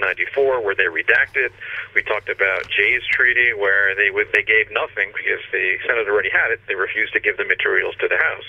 1994, where they redacted. We talked about Jay's Treaty, where they they gave nothing because the Senate already had it. They refused to give the materials to the House.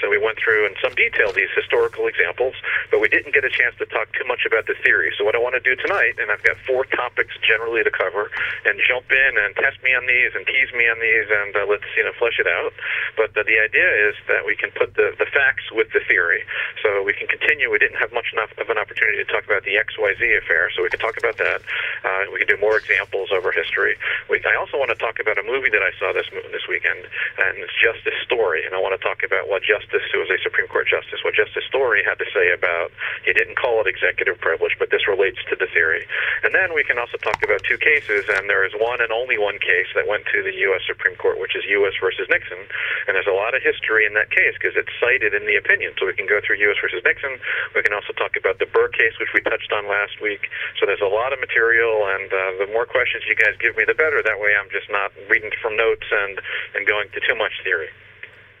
So we went through in some detail these historical examples, but we didn't get a chance to talk too much about the theory. So what I want to do tonight, and I've got four topics generally to cover, and jump in and test me on these and tease me on these, and uh, let's you know flesh it out. But uh, the idea is that we can put the the facts with the theory, so we can continue. We didn't have much enough of an opportunity to talk about the XYZ affair, so we can talk about that. Uh, we can do more examples over history. We, I also want to talk about a movie that I saw this this weekend, and it's Justice Story, and I want to talk about what Justice, who was a Supreme Court justice, what Justice Story had to say about. He didn't call it executive privilege, but this relates to the theory. And then we can also talk about two cases, and there is one and only one case that went to the U.S. Supreme Court, which is U.S. versus Nixon, and there's a lot of history in that case because it's cited in the opinion. So we can go through U.S. versus Nixon. We can also talk about the Burr case, which we touched on last week. So there's a lot of material, and uh, the more questions you guys give me, the better. That way, I'm just not reading from notes and and going to too much theory.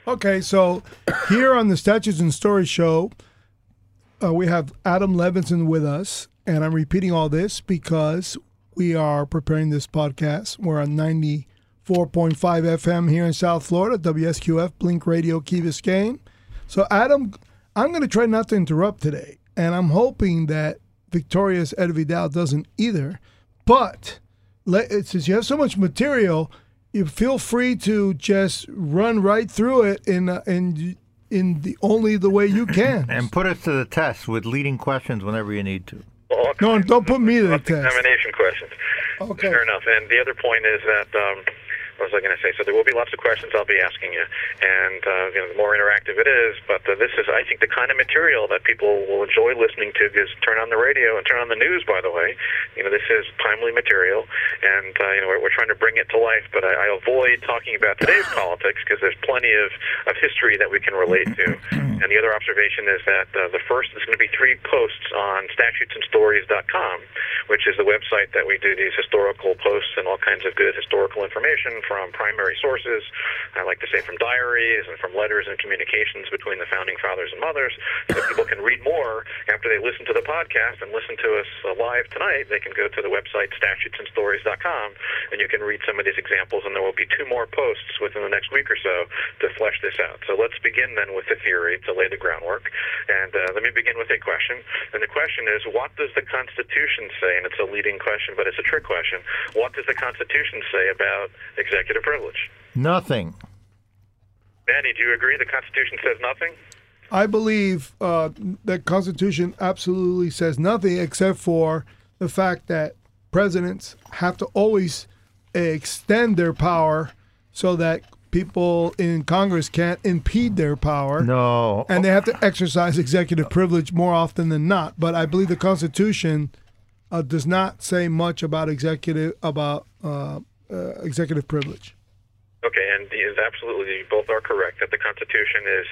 Okay, so here on the Statutes and Stories show, uh, we have Adam Levinson with us, and I'm repeating all this because we are preparing this podcast. We're on 94.5 FM here in South Florida, WSQF, Blink Radio, Key Biscayne. So, Adam, I'm going to try not to interrupt today, and I'm hoping that Victoria's Ed Vidal doesn't either. But let, since you have so much material, you feel free to just run right through it in uh, in in the only the way you can, and put us to the test with leading questions whenever you need to. Well, no, don't put me to the test. Examination questions. Okay. Fair enough. And the other point is that. Um, what was I going to say? So there will be lots of questions I'll be asking you, and uh, you know, the more interactive it is. But uh, this is, I think, the kind of material that people will enjoy listening to. Because turn on the radio and turn on the news. By the way, you know, this is timely material, and uh, you know, we're, we're trying to bring it to life. But I, I avoid talking about today's politics because there's plenty of, of history that we can relate to. And the other observation is that uh, the first is going to be three posts on statutesandstories.com, which is the website that we do these historical posts and all kinds of good historical information from primary sources. I like to say from diaries and from letters and communications between the founding fathers and mothers. So people can read more after they listen to the podcast and listen to us live tonight. They can go to the website statutesandstories.com and you can read some of these examples. And there will be two more posts within the next week or so to flesh this out. So let's begin then with the theory to lay the groundwork. And uh, let me begin with a question. And the question is, what does the Constitution say? And it's a leading question, but it's a trick question. What does the Constitution say about executive privilege? Nothing. Manny, do you agree the Constitution says nothing? I believe uh, the Constitution absolutely says nothing except for the fact that presidents have to always extend their power so that people in Congress can't impede their power. No. And they have to exercise executive privilege more often than not. But I believe the Constitution uh, does not say much about executive about uh, Uh, executive privilege. Okay, and is absolutely, both are correct that the Constitution is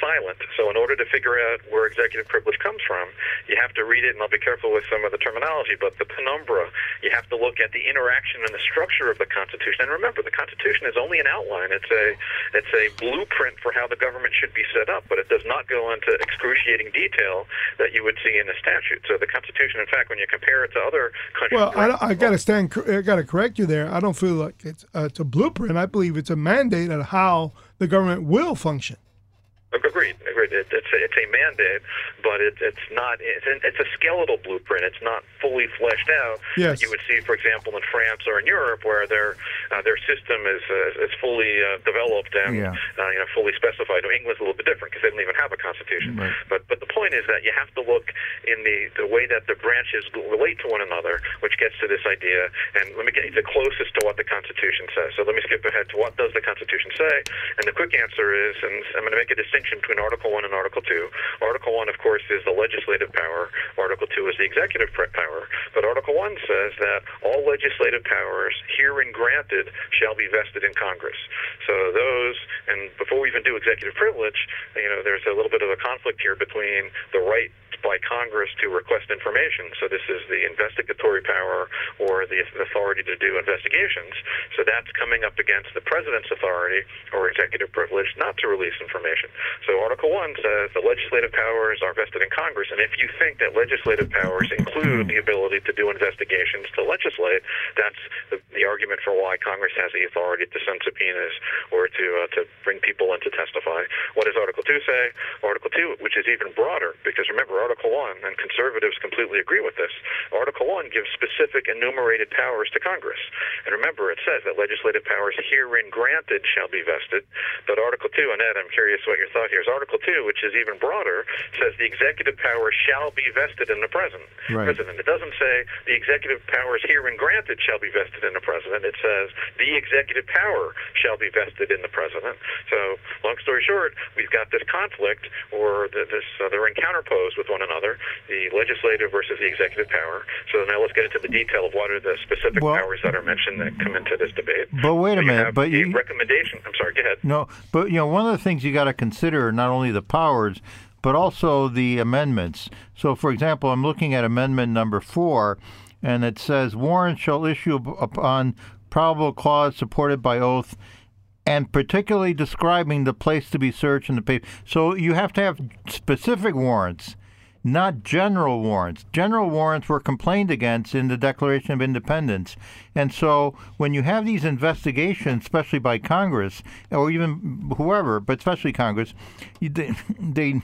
silent. So, in order to figure out where executive privilege comes from, you have to read it, and I'll be careful with some of the terminology, but the penumbra, you have to look at the interaction and the structure of the Constitution. And remember, the Constitution is only an outline. It's a it's a blueprint for how the government should be set up, but it does not go into excruciating detail that you would see in a statute. So, the Constitution, in fact, when you compare it to other countries, Well, I, I got to stand. I got to correct you there. I don't feel like it's uh, it's a blueprint. I believe it's a mandate on how the government will function. Agreed. Agreed. It, it's a, it's a mandate, but it, it's not. It's, it's a skeletal blueprint. It's not fully fleshed out. Yes. You would see, for example, in France or in Europe, where their uh, their system is uh, is fully uh, developed and Yeah. uh, you know fully specified. England's a little bit different because they don't even have a constitution. Right. But but the point is that you have to look in the the way that the branches relate to one another, which gets to this idea. And let me get you the closest to what the Constitution says. So let me skip ahead to what does the Constitution say. And the quick answer is, and I'm going to make a distinction between Article One and Article Two. Article One, of course, is the legislative power. Article Two is the executive power. But Article One says that all legislative powers herein granted shall be vested in Congress. So those, and before we even do executive privilege, you know, there's a little bit of a conflict here between the right by Congress to request information. So this is the investigatory power or the authority to do investigations. So that's coming up against the president's authority or executive privilege not to release information. So Article 1 says the legislative powers are vested in Congress, and if you think that legislative powers include the ability to do investigations to legislate, that's the, the argument for why Congress has the authority to send subpoenas or to uh, to bring people in to testify. What does Article 2 say? Article 2, which is even broader, because remember, Article 1, and conservatives completely agree with this, Article 1 gives specific enumerated powers to Congress. And remember, it says that legislative powers herein granted shall be vested. But Article 2, and Ed, I'm curious what your thought here is. Article 2, which is even broader, says the executive power shall be vested in the president. Right. president. It doesn't say the executive powers herein granted shall be vested in the president. It says the executive power shall be vested in the president. So, long story short, we've got this conflict, or the, this uh, they're in counterpose with one another, the legislative versus the executive power. So now let's get into the detail of what are the specific Well- powers that are mentioned that come into this debate. But wait a So you minute, but the you- recommendation. I'm sorry. Go ahead. No, but you know, one of the things you got to consider not only the powers, but also the amendments. So, for example, I'm looking at amendment number four, and it says warrants shall issue upon probable cause supported by oath, and particularly describing the place to be searched and the paper. So you have to have specific warrants. Not general warrants. General warrants were complained against in the Declaration of Independence. And so when you have these investigations, especially by Congress, or even whoever, but especially Congress, they, they,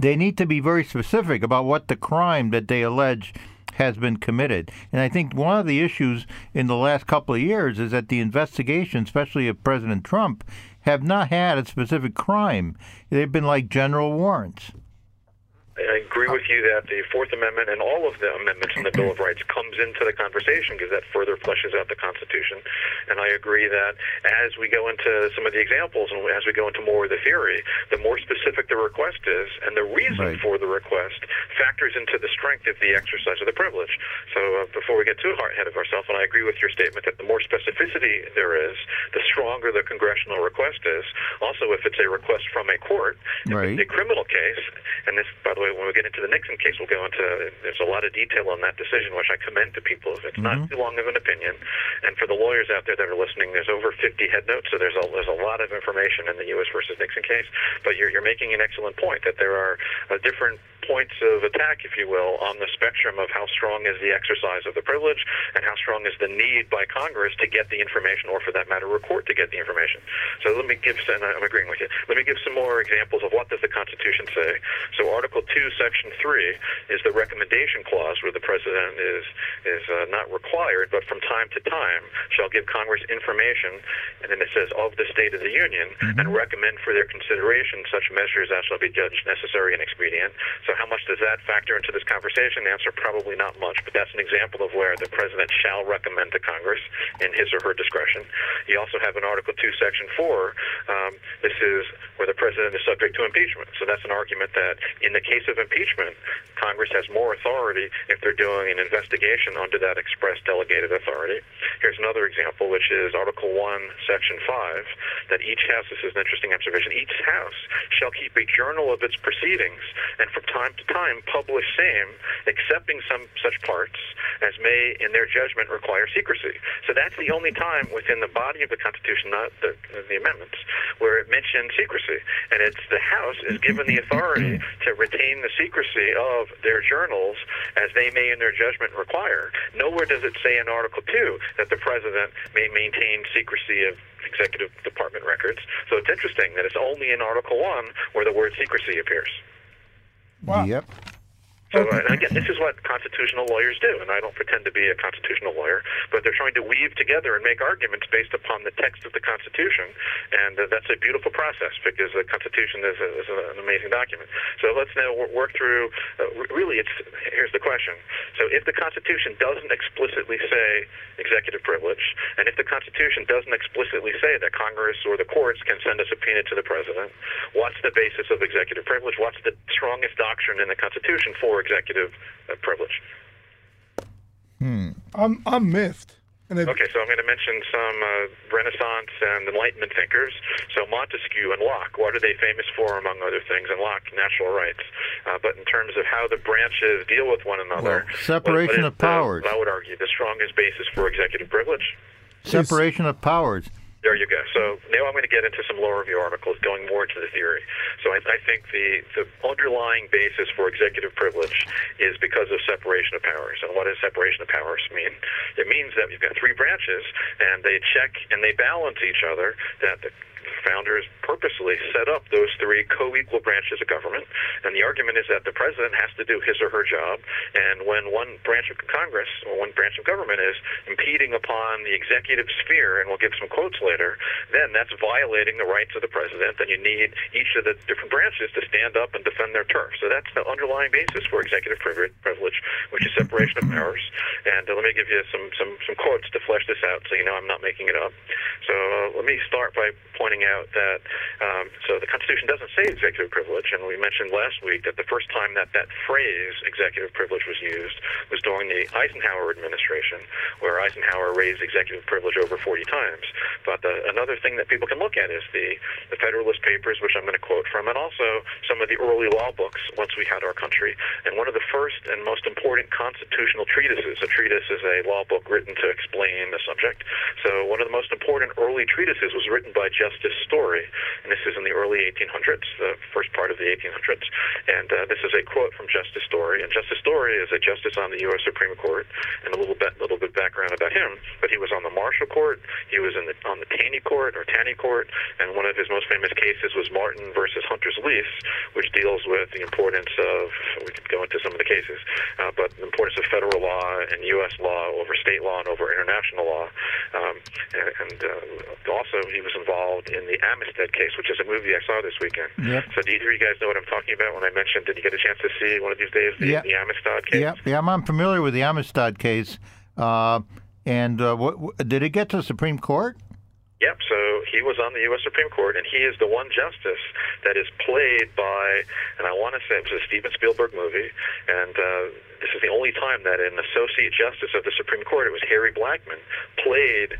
they need to be very specific about what the crime that they allege has been committed. And I think one of the issues in the last couple of years is that the investigation, especially of President Trump, have not had a specific crime. They've been like general warrants. I agree with you that the Fourth Amendment and all of the amendments in the Bill of Rights comes into the conversation because that further fleshes out the Constitution. And I agree that as we go into some of the examples and as we go into more of the theory, the more specific the request is and the reason Right. for the request factors into the strength of the exercise of the privilege. So uh, before we get too hard ahead of ourselves, and I agree with your statement that the more specificity there is, the stronger the congressional request is. Also, if it's a request from a court, if Right. it's a criminal case, and this, by the way, when we get into the Nixon case, we'll go into. There's a lot of detail on that decision, which I commend to people. If it's not too long of an opinion, and for the lawyers out there that are listening, there's over 50 head notes, so there's a there's a lot of information in the U.S. versus Nixon case. But you're you're making an excellent point that there are uh, different points of attack, if you will, on the spectrum of how strong is the exercise of the privilege and how strong is the need by Congress to get the information, or for that matter, a court to get the information. So let me give, and I'm agreeing with you. Let me give some more examples of what does the Constitution say. So Article 2, Section 3 is the recommendation clause where the president is is uh, not required, but from time to time shall give Congress information, and then it says of the State of the Union and recommend for their consideration such measures as shall be judged necessary and expedient. So how much does that factor into this conversation? The answer probably not much, but that's an example of where the president shall recommend to Congress in his or her discretion. You also have in Article 2, Section 4, um, this is where the president is subject to impeachment. So that's an argument that in the case of impeachment, Congress has more authority if they're doing an investigation under that express delegated authority. Here's another example, which is Article 1, Section 5, that each house, this is an interesting observation, each house shall keep a journal of its proceedings and from time to time publish same, excepting some such parts as may, in their judgment, require secrecy. So that's the only time within the body of the Constitution, not the, the amendments, where it mentions secrecy. And it's the House is given the authority to retain the secrecy of their journals as they may, in their judgment, require. Nowhere does it say in Article 2 that the president may maintain secrecy of executive department records. So it's interesting that it's only in Article 1 where the word secrecy appears. Wow. Yep. So, uh, and again, this is what constitutional lawyers do, and I don't pretend to be a constitutional lawyer, but they're trying to weave together and make arguments based upon the text of the Constitution, and uh, that's a beautiful process because the Constitution is, a, is an amazing document. So let's now work through. Uh, really, it's here's the question. So if the Constitution doesn't explicitly say executive privilege, and if the Constitution doesn't explicitly say that Congress or the courts can send a subpoena to the president, what's the basis of executive privilege? What's the strongest doctrine in the Constitution for executive uh, privilege? I'm I'm miffed. And Okay, so I'm going to mention some uh, Renaissance and Enlightenment thinkers. So Montesquieu and Locke, what are they famous for, among other things? And Locke, natural rights. Uh, but in terms of how the branches deal with one another, Well, separation what- what is of powers. The, I would argue the strongest basis for executive privilege. Separation of powers. There you go. So now I'm going to get into some law review articles going more into the theory. So I, I think the, the underlying basis for executive privilege is because of separation of powers. And what does separation of powers mean? It means that you've got three branches, and they check and they balance each other. That the founders purposely set up those three co-equal branches of government. And the argument is that the president has to do his or her job. And when one branch of Congress or one branch of government is impeding upon the executive sphere, and we'll give some quotes later, then that's violating the rights of the president. And you need each of the different branches to stand up and defend their turf. So that's the underlying basis for executive privilege, which is separation of powers. And uh, let me give you some, some, some quotes to flesh this out so you know I'm not making it up. So uh, let me start by pointing out that um, so the Constitution doesn't say executive privilege, and we mentioned last week that the first time that that phrase executive privilege was used was during the Eisenhower administration, where Eisenhower raised executive privilege over 40 times. But the, another thing that people can look at is the, the Federalist Papers, which I'm going to quote from, and also some of the early law books once we had our country. And one of the first and most important constitutional treatises, a treatise is a law book written to explain the subject. So one of the most important early treatises was written by Justice Story, and this is in the early 1800s, the first part of the 1800s. And uh, this is a quote from Justice Story. And Justice Story is a justice on the U.S. Supreme Court, and a little bit, little bit background about him. But he was on the Marshall Court, he was in the, on the Taney Court or Taney Court, and one of his most famous cases was Martin versus Hunter's Lessee, which deals with the importance of we could go into some of the cases, uh, but the importance of federal law and U.S. law over state law and over international law. Um, and and uh, also, he was involved in the Amistad case, which is a movie I saw this weekend. Yep. So, do either of you guys know what I'm talking about when I mentioned? Did you get a chance to see one of these days the, Yeah. the Amistad case? Yeah, yeah, I'm, I'm familiar with the Amistad case. Uh, and uh, what, what- did it get to the Supreme Court? Yep. So he was on the U.S. Supreme Court, and he is the one justice that is played by, and I want to say it was a Steven Spielberg movie, and uh, this is the only time that an associate justice of the Supreme Court, it was Harry Blackmun, played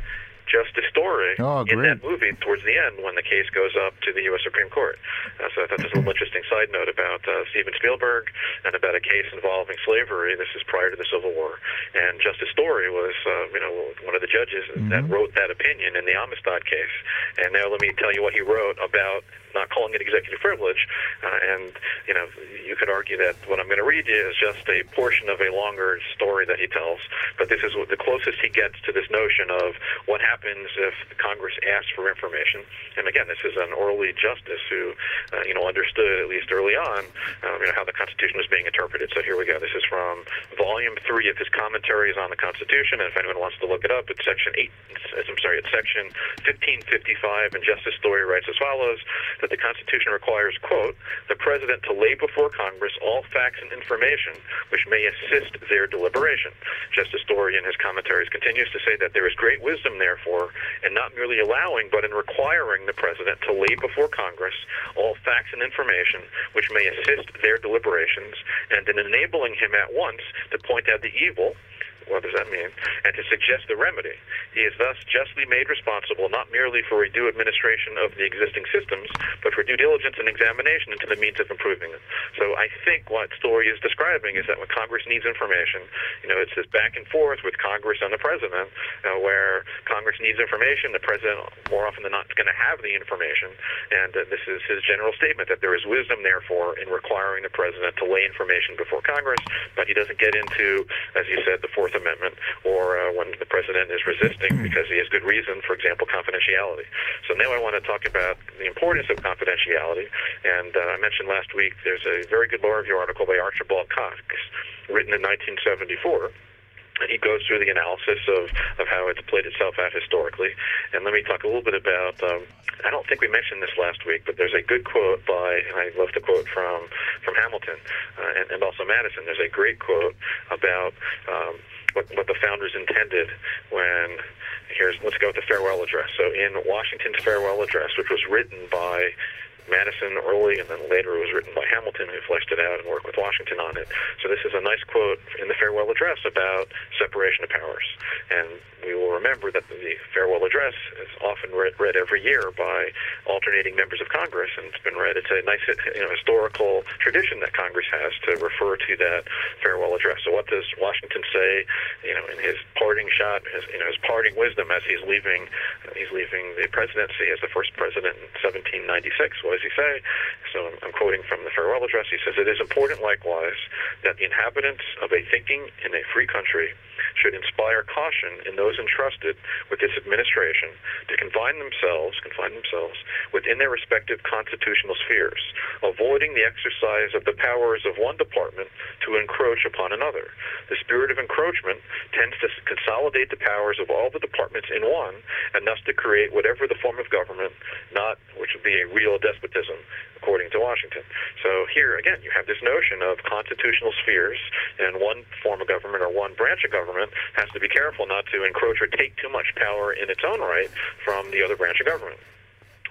Justice Story Oh, in that movie towards the end when the case goes up to the U.S. Supreme Court. Uh, so I thought this was a little interesting side note about uh, Steven Spielberg and about a case involving slavery. This is prior to the Civil War, and Justice Story was, uh, you know, one of the judges that wrote that opinion in the Amistad case. And now let me tell you what he wrote about not calling it executive privilege. Uh, and you know, you could argue that what I'm going to read you is just a portion of a longer story that he tells. But this is the closest he gets to this notion of what happens if Congress asks for information. And again, this is an early justice who, uh, you know, understood at least early on, um, you know, how the Constitution was being interpreted. So here we go. This is from Volume Three of his commentaries on the Constitution. And if anyone wants to look it up, it's Section Eight. I'm sorry, it's Section 1555. And Justice Story writes as follows: that the Constitution requires, quote, the President to lay before Congress all facts and information which may assist their deliberation. Justice Story in his commentaries continues to say that there is great wisdom, therefore, in not merely allowing, but in requiring the President to lay before Congress all facts and information which may assist their deliberations, and in enabling him at once to point out the evil what does that mean? And to suggest the remedy. He is thus justly made responsible not merely for a due administration of the existing systems, but for due diligence and examination into the means of improving them. So I think what Story is describing is that when Congress needs information, you know, it's this back and forth with Congress and the President, where Congress needs information, the President more often than not is going to have the information, and uh, this is his general statement that there is wisdom, therefore, in requiring the President to lay information before Congress, but he doesn't get into, as you said, the Fourth Amendment, or uh, when the President is resisting because he has good reason, for example, confidentiality. So now I want to talk about the importance of confidentiality, and uh, I mentioned last week there's a very good law review article by Archibald Cox, written in 1974 and he goes through the analysis of, of how it's played itself out historically. And let me talk a little bit about. Um, I don't think we mentioned this last week, but there's a good quote by. I love the quote from from Hamilton uh, and, and also Madison. There's a great quote about um, what what the founders intended when here's let's go with the farewell address. So in Washington's farewell address, which was written by Madison early, and then later it was written by Hamilton, who fleshed it out and worked with Washington on it. So this is a nice quote in the farewell address about separation of powers. And we will remember that the farewell address is often read, read every year by alternating members of Congress, and it's been read. It's a nice you know, historical tradition that Congress has to refer to that farewell address. So what does Washington say, you know, in his parting shot, his, you know, his parting wisdom as he's leaving, he's leaving the presidency as the first president in 1796? What he say? So I'm, I'm quoting from the farewell address. He says, "It is important, likewise, that the inhabitants of a thinking in a free country." should inspire caution in those entrusted with its administration to confine themselves, confine themselves within their respective constitutional spheres, avoiding the exercise of the powers of one department to encroach upon another. The spirit of encroachment tends to consolidate the powers of all the departments in one, and thus to create whatever the form of government, not which would be a real despotism, according to Washington. So here again, you have this notion of constitutional spheres, and one form of government or one branch of government has to be careful not to encroach or take too much power in its own right from the other branch of government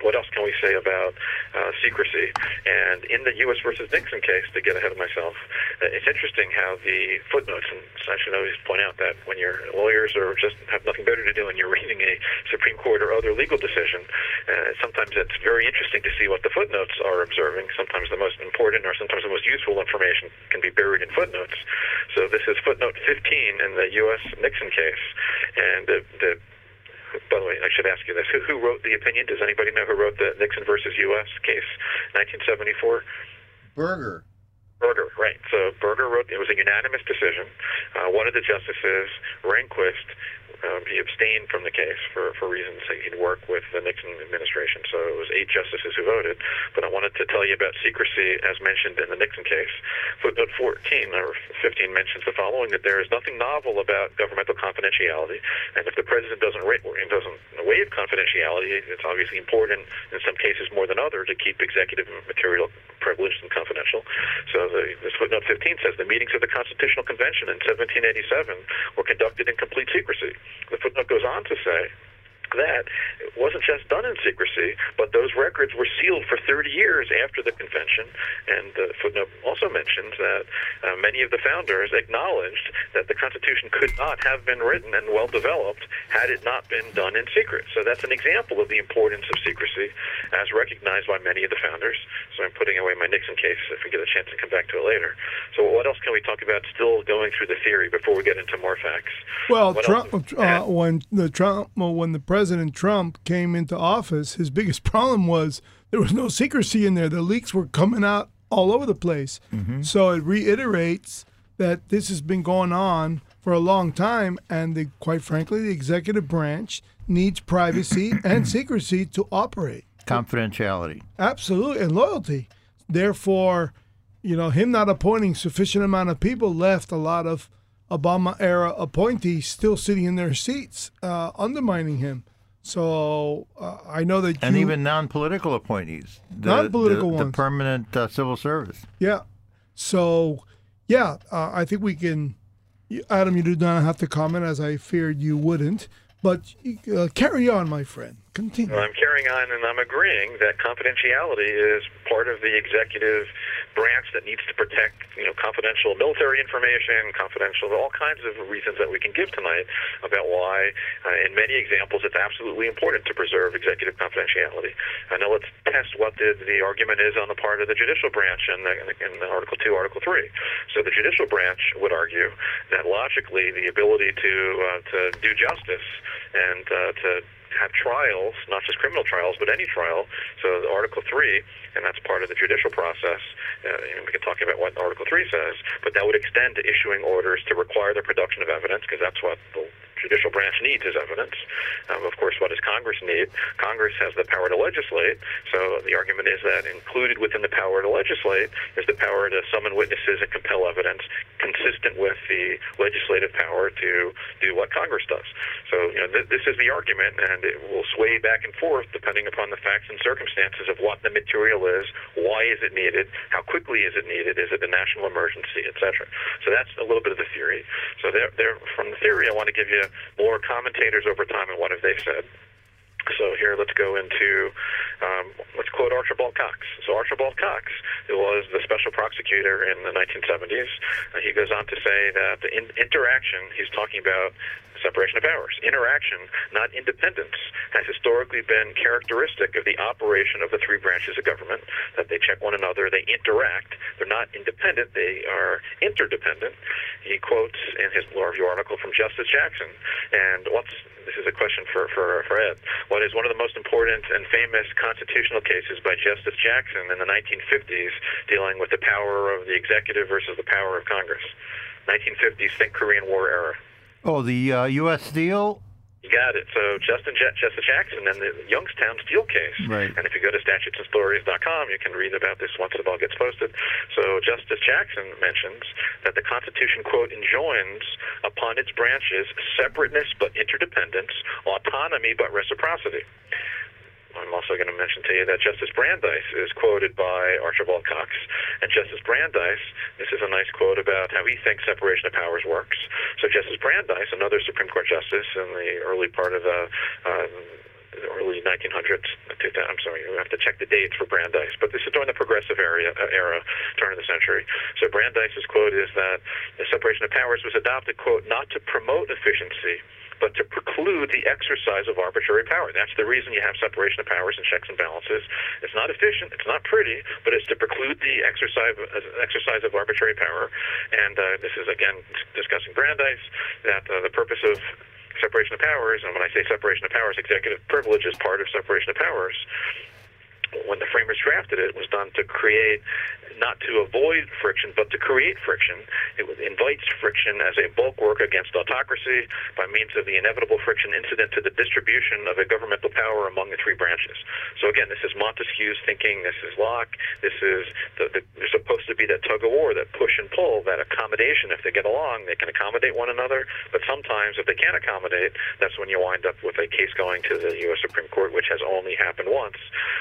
what else can we say about uh, secrecy? And in the U.S. versus Nixon case, to get ahead of myself, uh, it's interesting how the footnotes, and I should always point out that when your lawyers are just have nothing better to do and you're reading a Supreme Court or other legal decision, uh, sometimes it's very interesting to see what the footnotes are observing. Sometimes the most important or sometimes the most useful information can be buried in footnotes. So this is footnote 15 in the U.S. Nixon case, and the, the by the way, I should ask you this: who, who wrote the opinion? Does anybody know who wrote the Nixon versus U.S. case, 1974? Burger. Burger, right. So Burger wrote. It was a unanimous decision. Uh, one of the justices, Rehnquist, um, he abstained from the case for, for reasons that he'd work with the Nixon administration. So it was eight justices who voted. But I wanted to tell you about secrecy as mentioned in the Nixon case. Footnote 14 or 15 mentions the following that there is nothing novel about governmental confidentiality. And if the president doesn't, ra- doesn't waive confidentiality, it's obviously important in some cases more than others to keep executive material privileged and confidential. So the, this footnote 15 says the meetings of the Constitutional Convention in 1787 were conducted in complete secrecy. The footnote goes on to say that it wasn't just done in secrecy, but those records were sealed for 30 years after the convention. And the footnote also mentions that uh, many of the founders acknowledged that the Constitution could not have been written and well developed had it not been done in secret. So that's an example of the importance of secrecy as recognized by many of the founders. So I'm putting away my Nixon case if we get a chance to come back to it later. So what else can we talk about still going through the theory before we get into more facts? Well, Trump, uh, when the Trump, when the President Trump came into office, his biggest problem was there was no secrecy in there. The leaks were coming out all over the place. Mm-hmm. So it reiterates that this has been going on for a long time, and the, quite frankly, the executive branch needs privacy and secrecy to operate. Confidentiality. Absolutely, and loyalty. Therefore, you know, him not appointing sufficient amount of people left a lot of Obama era appointees still sitting in their seats, uh, undermining him. So uh, I know that and you, even non-political appointees, the, non-political the, ones, the permanent uh, civil service. Yeah. So yeah, uh, I think we can. Adam, you do not have to comment, as I feared you wouldn't. But uh, carry on, my friend. Continue. Well, I'm carrying on, and I'm agreeing that confidentiality is part of the executive branch that needs to protect, you know, confidential military information, confidential, all kinds of reasons that we can give tonight about why, uh, in many examples, it's absolutely important to preserve executive confidentiality. Uh, now, let's test what the, the argument is on the part of the judicial branch in, the, in the Article 2, Article 3. So the judicial branch would argue that logically the ability to, uh, to do justice and uh, to have trials, not just criminal trials, but any trial. So Article 3, and that's part of the judicial process. Uh, and we can talk about what Article 3 says, but that would extend to issuing orders to require the production of evidence, because that's what the judicial branch needs is evidence. Um, of course, what does Congress need? Congress has the power to legislate. So the argument is that included within the power to legislate is the power to summon witnesses and compel evidence consistent with the legislative power to do what Congress does. So you know, th- this is the argument, and it will sway back and forth depending upon the facts and circumstances of what the material is, why is it needed, how quickly is it needed, is it a national emergency, etc. So that's a little bit of the theory. So there, there, from the theory, I want to give you more commentators over time and what have they said. So here, let's go into, um, let's quote Archibald Cox. So Archibald Cox, who was the special prosecutor in the 1970s, uh, he goes on to say that the in- interaction, he's talking about separation of powers. Interaction, not independence, has historically been characteristic of the operation of the three branches of government, that they check one another, they interact. They're not independent, they are interdependent. He quotes in his law review article from Justice Jackson. And what's this is a question for, for, for Ed. What is one of the most important and famous constitutional cases by Justice Jackson in the 1950s dealing with the power of the executive versus the power of Congress? 1950s, think Korean War era. Oh, the uh, U.S. deal. You got it. So Justin J- Justice Jackson and the Youngstown Steel case. Right. And if you go to statutesandstories.com, you can read about this once the bill gets posted. So Justice Jackson mentions that the Constitution, quote, enjoins upon its branches separateness but interdependence, autonomy but reciprocity. I'm also going to mention to you that Justice Brandeis is quoted by Archibald Cox. And Justice Brandeis, this is a nice quote about how he thinks separation of powers works. So Justice Brandeis, another Supreme Court justice in the early part of the uh, early 1900s. I'm sorry, you have to check the dates for Brandeis, but this is during the progressive area, uh, era, turn of the century. So Brandeis's quote is that the separation of powers was adopted, quote, not to promote efficiency, but to preclude the exercise of arbitrary power. That's the reason you have separation of powers and checks and balances. It's not efficient, it's not pretty, but it's to preclude the exercise exercise of arbitrary power. And uh, this is again discussing Brandeis that uh, the purpose of separation of powers, and when I say separation of powers, executive privilege is part of separation of powers. When the framers drafted it, it was done to create not to avoid friction, but to create friction. It invites friction as a bulwark against autocracy by means of the inevitable friction incident to the distribution of a governmental power among the three branches. So again, this is Montesquieu's thinking. This is Locke. This is the, the, there's supposed to be that tug of war, that push and pull, that accommodation. If they get along, they can accommodate one another. But sometimes, if they can't accommodate, that's when you wind up with a case going to the U.S. Supreme Court, which has only happened once.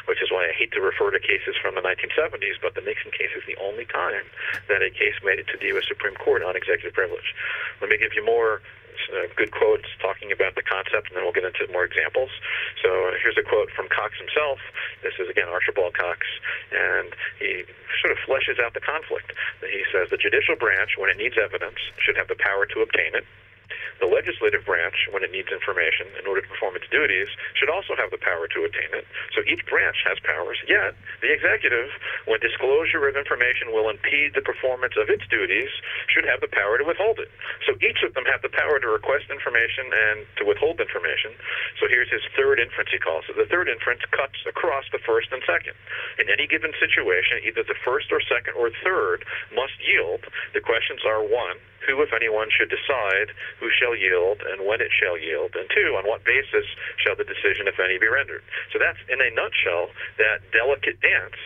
Which is why I hate to refer to cases from the 1970s, but the Nixon case is the only time that a case made it to the U.S. Supreme Court on executive privilege. Let me give you more uh, good quotes talking about the concept, and then we'll get into more examples. So here's a quote from Cox himself. This is again Archibald Cox, and he sort of fleshes out the conflict. He says the judicial branch, when it needs evidence, should have the power to obtain it. The legislative branch, when it needs information in order to perform its duties, should also have the power to obtain it. So each branch has powers, yet the executive, when disclosure of information will impede the performance of its duties, should have the power to withhold it. So each of them have the power to request information and to withhold information. So here's his third inference, he calls it. The third inference cuts across the first and second. In any given situation, either the first or second or third must yield. The questions are one, who, if anyone, should decide who shall yield and when it shall yield, and two, on what basis shall the decision, if any, be rendered. So that's, in a nutshell, that delicate dance,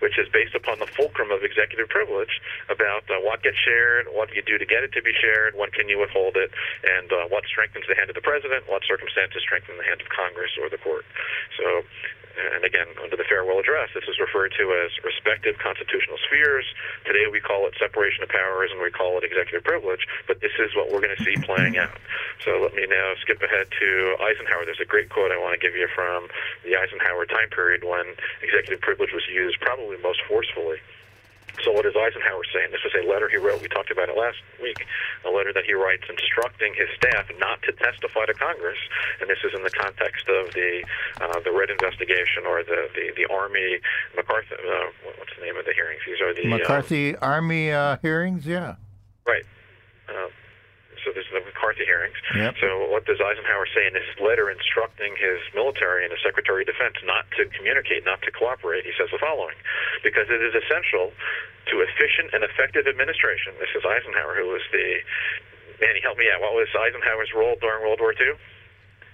which is based upon the fulcrum of executive privilege about uh, what gets shared, what you do to get it to be shared, when can you withhold it, and uh, what strengthens the hand of the president, what circumstances strengthen the hand of Congress or the court. So and again, under the farewell address, this is referred to as respective constitutional spheres. Today we call it separation of powers and we call it executive privilege, but this is what we're going to see playing out. So let me now skip ahead to Eisenhower. There's a great quote I want to give you from the Eisenhower time period when executive privilege was used probably most forcefully. So what is Eisenhower saying? This was a letter he wrote. We talked about it last week. A letter that he writes instructing his staff not to testify to Congress, and this is in the context of the uh, the Red investigation or the the, the Army McCarthy. Uh, what's the name of the hearings? These are the McCarthy uh, Army uh, hearings. Yeah. Right. Uh, so there's the McCarthy hearings. Yep. So what does Eisenhower say in his letter instructing his military and his Secretary of Defense not to communicate, not to cooperate? He says the following: because it is essential to efficient and effective administration. This is Eisenhower, who was the man. He helped me out. What was Eisenhower's role during World War II?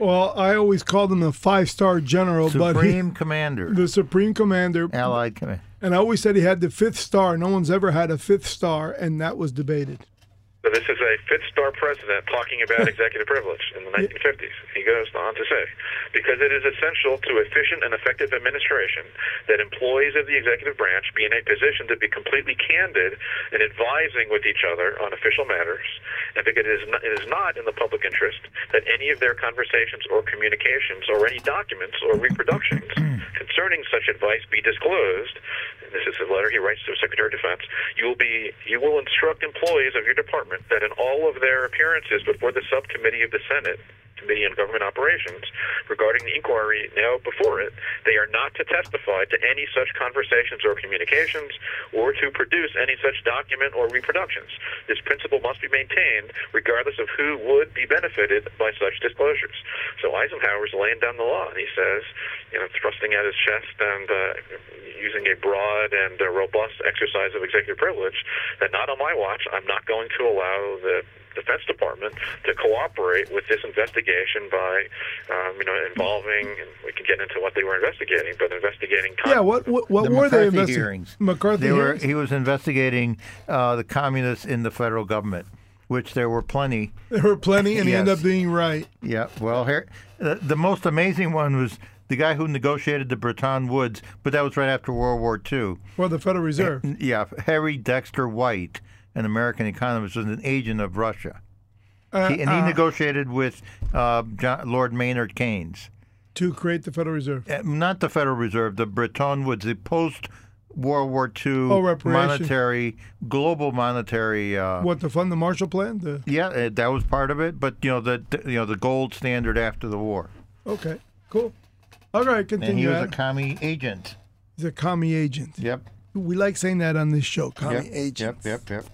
Well, I always called him a five-star general, but he, Supreme Commander, the supreme commander, Allied Command. and I always said he had the fifth star. No one's ever had a fifth star, and that was debated. So this is a fifth star president talking about executive privilege in the 1950s. He goes on to say, because it is essential to efficient and effective administration that employees of the executive branch be in a position to be completely candid in advising with each other on official matters, and because it is not, it is not in the public interest that any of their conversations or communications or any documents or reproductions concerning such advice be disclosed. And this is a letter he writes to the Secretary of Defense. You will be you will instruct employees of your department that in all of their appearances before the subcommittee of the Senate Committee on Government Operations regarding the inquiry now before it, they are not to testify to any such conversations or communications or to produce any such document or reproductions. This principle must be maintained regardless of who would be benefited by such disclosures. So Eisenhower's laying down the law, and he says, you know, thrusting out his chest and uh, using a broad and uh, robust exercise of executive privilege, that not on my watch, I'm not going to allow the Defense Department to cooperate with this investigation by, um, you know, involving, and we can get into what they were investigating, but investigating. Yeah, what what, what the were McCarthy they investigating? hearings. McCarthy They were. hearings? He was investigating uh, the communists in the federal government, which there were plenty. There were plenty, and he ended up being right. Yeah. Well, here, the, the most amazing one was the guy who negotiated the Bretton Woods, but that was right after World War II. For the Federal Reserve. Yeah, Harry Dexter White, an American economist, was an agent of Russia. Uh, He, and he uh, negotiated with uh, John, Lord Maynard Keynes. to create the Federal Reserve. Uh, Not the Federal Reserve, the Bretton Woods, the post World War II Oh, monetary, global monetary. Uh, What to fund the Marshall Plan? The yeah, uh, that was part of it. But you know the you know the gold standard after the war. okay, cool. All right, continue. And he was a Adam. commie agent. He's a commie agent. Yep. We like saying that on this show, commie Yep. agent. Yep. Yep. Yep.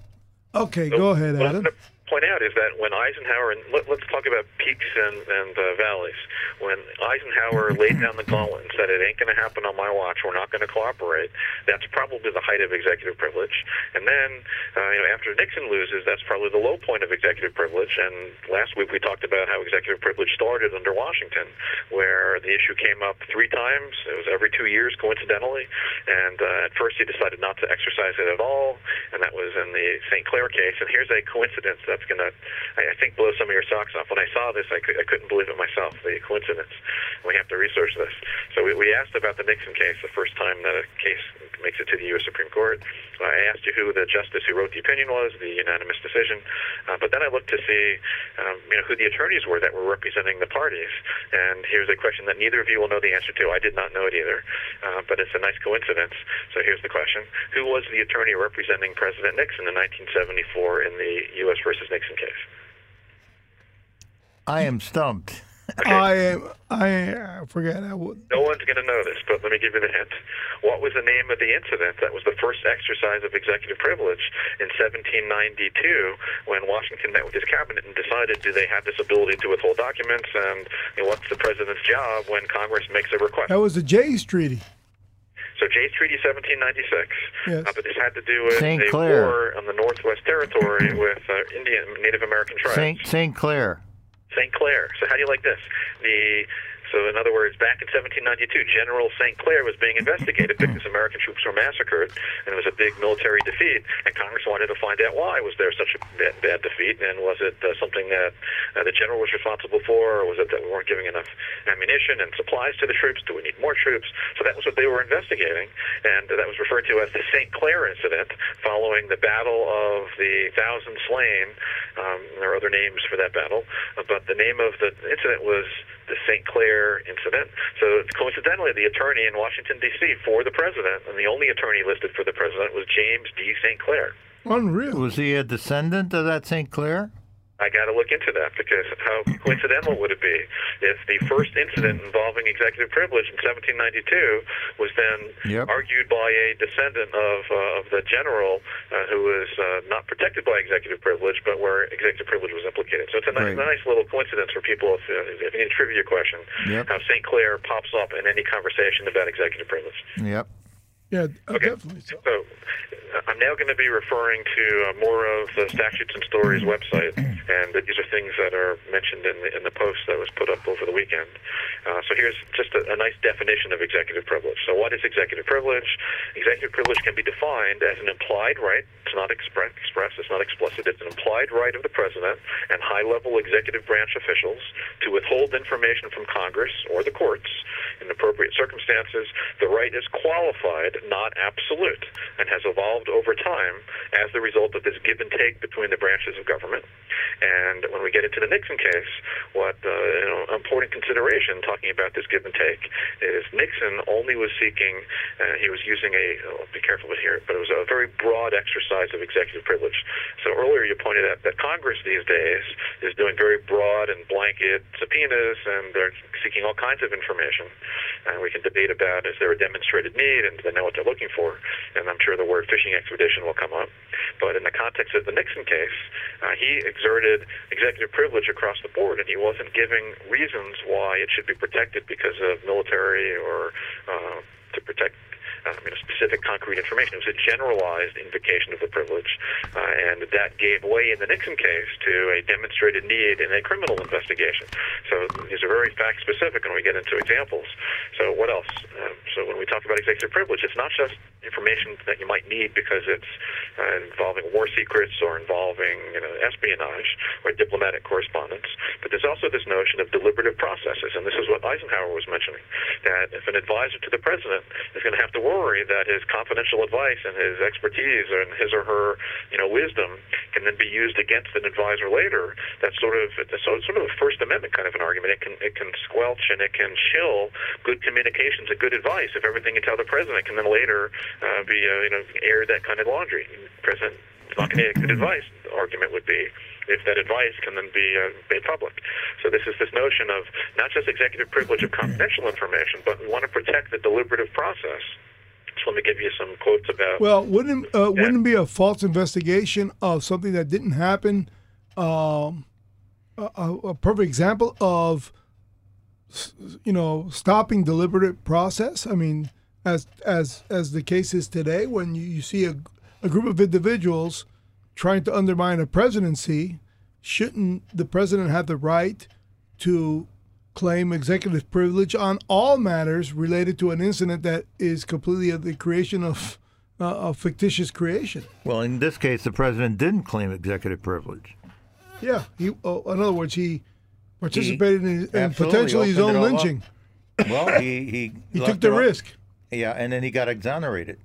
Okay, go ahead, Adam. Point out is that when Eisenhower, and let, let's talk about peaks and, and uh, valleys. When Eisenhower laid down the gauntlet and said, it ain't going to happen on my watch, we're not going to cooperate, that's probably the height of executive privilege. And then, uh, you know, after Nixon loses, that's probably the low point of executive privilege. And last week we talked about how executive privilege started under Washington, where the issue came up three times. It was every two years, coincidentally. And uh, at first he decided not to exercise it at all, and that was in the St. Clair case. And here's a coincidence that's going to, I think, blow some of your socks off. When I saw this, I, could, I couldn't believe it myself, the coincidence. We have to research this. So we, we asked about the Nixon case the first time that a case makes it to the U.S. Supreme Court. I asked you who the justice who wrote the opinion was, the unanimous decision. Uh, but then I looked to see, um, you know, who the attorneys were that were representing the parties. And here's a question that neither of you will know the answer to. I did not know it either, uh, but it's a nice coincidence. So here's the question: Who was the attorney representing President Nixon in 1974 in the U.S. versus Nixon case? I am stumped. I am. I uh, forget. I would. No one's going to know this, but let me give you the hint. What was the name of the incident that was the first exercise of executive privilege in 1792 when Washington met with his cabinet and decided do they have this ability to withhold documents and you know, what's the president's job when Congress makes a request? That was the Jays Treaty. So Jay's Treaty 1796, Yes. uh, but this had to do with St. a Clair. war on the Northwest Territory with uh, Indian Native American tribes. Saint Saint Clair. St. Clair. So how do you like this? The so in other words, back in 1792, General St. Clair was being investigated because American troops were massacred, and it was a big military defeat. And Congress wanted to find out why was there such a bad, bad defeat, and was it uh, something that uh, the general was responsible for, or was it that we weren't giving enough ammunition and supplies to the troops? Do we need more troops? So that was what they were investigating, and that was referred to as the St. Clair incident, following the Battle of the Thousand Slain. Um, there are other names for that battle, but the name of the incident was the St. Clair incident. So coincidentally, the attorney in Washington D.C. for the president, and the only attorney listed for the president was James D. St. Clair. Unreal. Was he a descendant of that Saint Clair? I got to look into that because how coincidental would it be if the first incident involving executive privilege in 1792 was then Yep. argued by a descendant of uh, of the general uh, who was uh, not protected by executive privilege, but where executive privilege was implicated. So it's a nice, Right. nice little coincidence for people if, uh, if you need a trivia question, Yep. how St. Clair pops up in any conversation about executive privilege. Yep. Yeah, uh, Okay. definitely. So. So, I'm now going to be referring to uh, more of the Statutes and Stories website, and these are things that are mentioned in the, in the post that was put up over the weekend. Uh, so here's just a, a nice definition of executive privilege. So what is executive privilege? Executive privilege can be defined as an implied right. It's not express. It's not explicit. It's an implied right of the president and high-level executive branch officials to withhold information from Congress or the courts in appropriate circumstances. The right is qualified, not absolute, and has evolved over time as the result of this give and take between the branches of government. And when we get into the Nixon case, what uh, you know, important consideration talking about this give and take is Nixon only was seeking, uh, he was using a, oh, be careful with here, but it was a very broad exercise of executive privilege. So earlier you pointed out that Congress these days is doing very broad and blanket subpoenas, and they're seeking all kinds of information. And we can debate about is there a demonstrated need and do they know what they're looking for? And I'm sure the word fishing expedition will come up. But in the context of the Nixon case, uh, he exerted executive privilege across the board, and he wasn't giving reasons why it should be protected because of military or uh, to protect I mean, a specific concrete information. It was a generalized invocation of the privilege, uh, and that gave way in the Nixon case to a demonstrated need in a criminal investigation. So these are very fact specific, and we get into examples. So what else? Uh, so when we talk about executive privilege, it's not just information that you might need because it's uh, involving war secrets or involving you know, espionage or diplomatic correspondence, but there's also this notion of deliberative processes, and this is what Eisenhower was mentioning, that if an advisor to the president is going to have to work that his confidential advice and his expertise and his or her, you know, wisdom can then be used against an advisor later. That's sort of so it's sort of a First Amendment kind of an argument. It can it can squelch and it can chill good communications and good advice if everything you tell the president can then later uh, be uh, you know air that kind of laundry. president is not going to get good advice. The argument would be if that advice can then be uh, made public. So this is this notion of not just executive privilege of confidential information, but we want to protect the deliberative process let me give you some quotes about. Well, wouldn't uh, wouldn't be a false investigation of something that didn't happen? Um, a, a, perfect example of you know stopping deliberative process. I mean, as as as the case is today, when you, you see a, a group of individuals trying to undermine a presidency, shouldn't the president have the right to claim executive privilege on all matters related to an incident that is completely the creation of uh, a fictitious creation. Well, in this case, the president didn't claim executive privilege. Yeah, he. Uh, in other words, he participated he in, in potentially his own lynching. Up. Well, he he, he took the risk. Yeah, and then he got exonerated.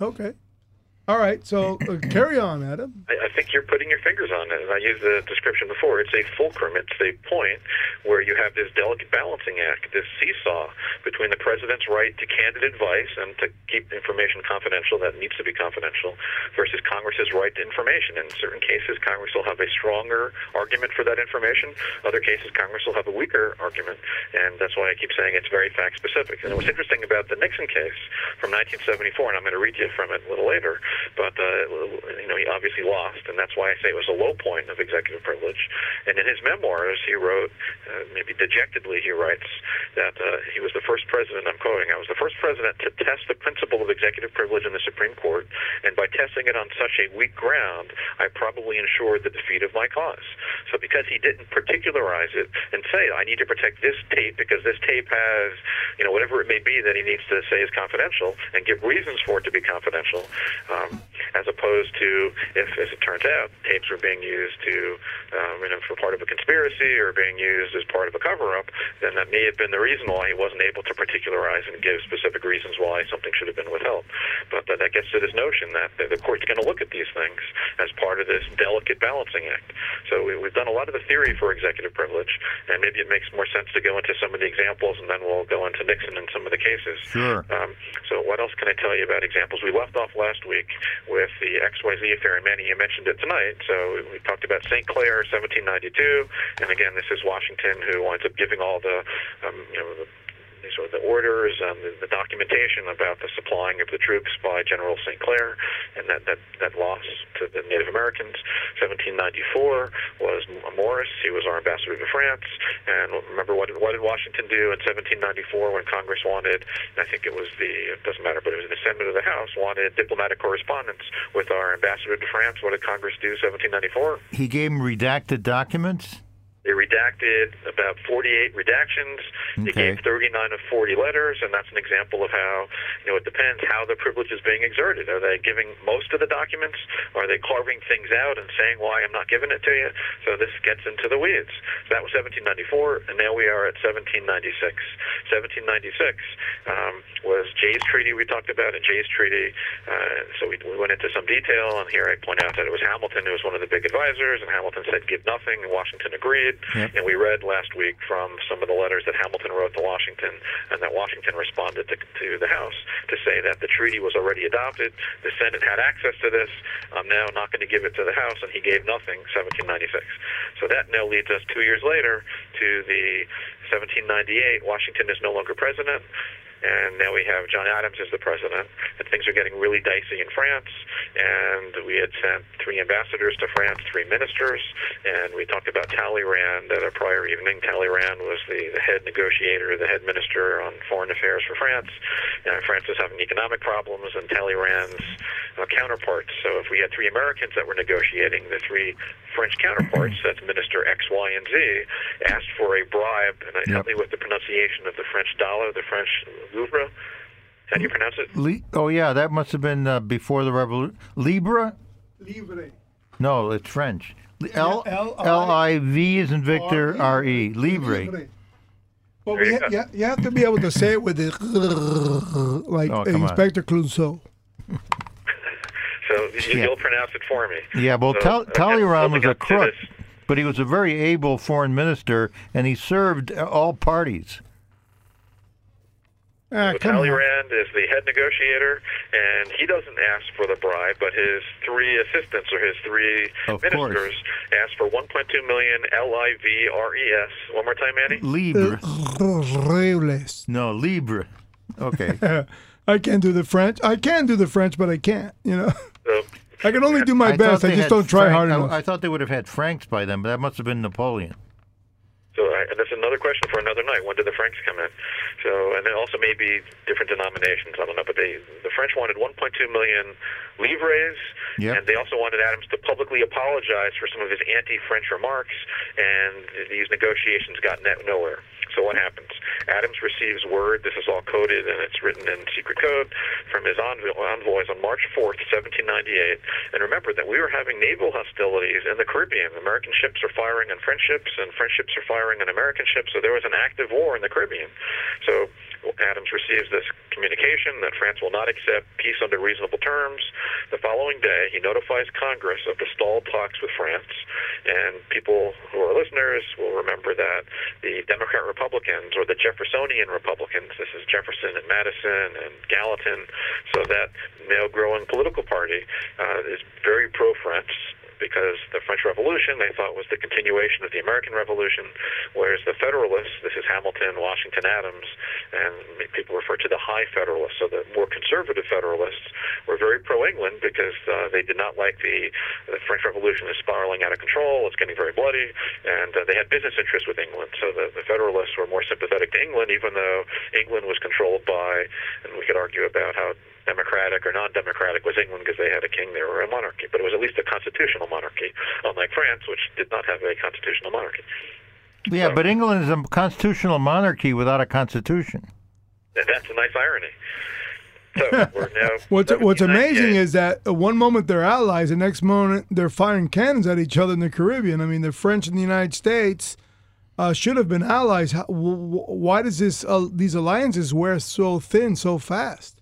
Okay. All right, so uh, carry on, Adam. I, I, think you're putting your fingers on it. And I used the description before. It's a fulcrum. It's a point where you have this delicate balancing act, this seesaw between the president's right to candid advice and to keep information confidential that needs to be confidential, versus Congress's right to information. In certain cases, Congress will have a stronger argument for that information. Other cases, Congress will have a weaker argument, and that's why I keep saying it's very fact specific. And what's interesting about the Nixon case from 1974, and I'm going to read you from it a little later but uh, you know he obviously lost, and that's why I say it was a low point of executive privilege. And in his memoirs, he wrote, uh, maybe dejectedly, he writes that uh, he was the first president. I'm quoting: "I was the first president to test the principle of executive privilege in the Supreme Court, and by testing it on such a weak ground, I probably ensured the defeat of my cause." So because he didn't particularize it and say, "I need to protect this tape because this tape has, you know, whatever it may be that he needs to say is confidential," and give reasons for it to be confidential. Uh, um, as opposed to if, as it turns out, tapes were being used to, um, you know, for part of a conspiracy or being used as part of a cover-up, then that may have been the reason why he wasn't able to particularize and give specific reasons why something should have been withheld. But that gets to this notion that the, the court's going to look at these things as part of this delicate balancing act. So we, we've done a lot of the theory for executive privilege, and maybe it makes more sense to go into some of the examples, and then we'll go into Nixon and some of the cases. Sure. Um, so what else can I tell you about examples? We left off last week with the XYZ and Manny, you mentioned it tonight. So we talked about St. Clair, 1792, and again, this is Washington who winds up giving all the, um, you know, the are the orders and the, the documentation about the supplying of the troops by General St. Clair and that, that, that loss to the Native Americans. 1794 was Morris. He was our ambassador to France. And remember, what what did Washington do in 1794 when Congress wanted, I think it was the, it doesn't matter, but it was the Senate of the House, wanted diplomatic correspondence with our ambassador to France. What did Congress do in 1794? He gave him redacted documents? They redacted about 48 redactions. They Okay. gave 39 of 40 letters, and that's an example of how, you know, it depends how the privilege is being exerted. Are they giving most of the documents? Are they carving things out and saying why I'm not giving it to you? So this gets into the weeds. So that was 1794, and now we are at 1796. 1796 um, was Jay's Treaty we talked about, and Jay's Treaty. Uh, so we, we went into some detail, and here I point out that it was Hamilton who was one of the big advisors, and Hamilton said give nothing, and Washington agreed. Yep. And we read last week from some of the letters that Hamilton wrote to Washington, and that Washington responded to, to the House to say that the treaty was already adopted. The Senate had access to this. I'm now not going to give it to the House, and he gave nothing. 1796. So that now leads us two years later to the 1798. Washington is no longer president. And now we have John Adams as the president, and things are getting really dicey in France. And we had sent three ambassadors to France, three ministers, and we talked about Talleyrand at a prior evening. Talleyrand was the, the head negotiator, the head minister on foreign affairs for France. And France is having economic problems, and Talleyrand's uh, counterparts. So if we had three Americans that were negotiating, the three French counterparts, that's Minister X, Y, and Z, asked for a bribe, and I help me with the pronunciation of the French dollar, the French Louvre. How do you pronounce it? Li- oh, yeah, that must have been uh, before the revolution. Libra? Libre. No, it's French. L L- I- L I V is in Victor R E. Libre. Well, There we you ha- you, you have to be able to say it with it like Oh, come on. Inspector Clouseau. So you, Yeah. you'll pronounce it for me. Yeah, well, So, Tal- Talleyrand was a crook, but he was a very able foreign minister, and he served all parties. Ah, So come on. Is the head negotiator, and he doesn't ask for the bribe, but his three assistants or his three Of course. ministers ask for 1.2 million L I V R E S. One more time, Andy. Libre. Horribles. No, Libre. Okay. I can't do the French. I can do the French, but I can't. You know, So I can only do my thought best. I just don't try Frank- hard enough. I, thought they would have had Franks by then, but that must have been Napoleon. So uh, that's another question for another night. When did the Franks come in? So, and then also maybe different denominations. I don't know, but they the French wanted 1.2 million livres, Yep. and they also wanted Adams to publicly apologize for some of his anti-French remarks. And these negotiations got nowhere. So what happens? Adams receives word. This is all coded and it's written in secret code from his envo- envoys on March 4th, 1798. And remember that we were having naval hostilities in the Caribbean. American ships are firing on French ships, and French ships are firing on American ships. So there was an active war in the Caribbean. So Adams receives this communication that France will not accept peace under reasonable terms. The following day, he notifies Congress of the stalled talks with France. And people who are listeners will remember that the Democrat Republicans or the Jeffersonian Republicans, this is Jefferson and Madison and Gallatin, so that now growing political party uh, is very pro French because the French Revolution they thought was the continuation of the American Revolution, whereas the Federalists, this is Hamilton, Washington, Adams, and people refer to the High Federalists, so the more conservative Federalists were very pro-England because uh, they did not like the, the French Revolution is spiraling out of control, it's getting very bloody, and uh, they had business interests with England. So the, the Federalists were more sympathetic to England, even though England was controlled by, and we could argue about how democratic or non-democratic was England because they had a king, they were a monarchy, but it was at least a constitutional monarchy, unlike France, which did not have a constitutional monarchy. Yeah, but England is a constitutional monarchy without a constitution. That's a nice irony. So. What's What's amazing 1798. is that one moment they're allies, the next moment they're firing cannons at each other in the Caribbean. I mean, the French and the United States uh, should have been allies. How, w- w- why does this uh, these alliances wear so thin so fast?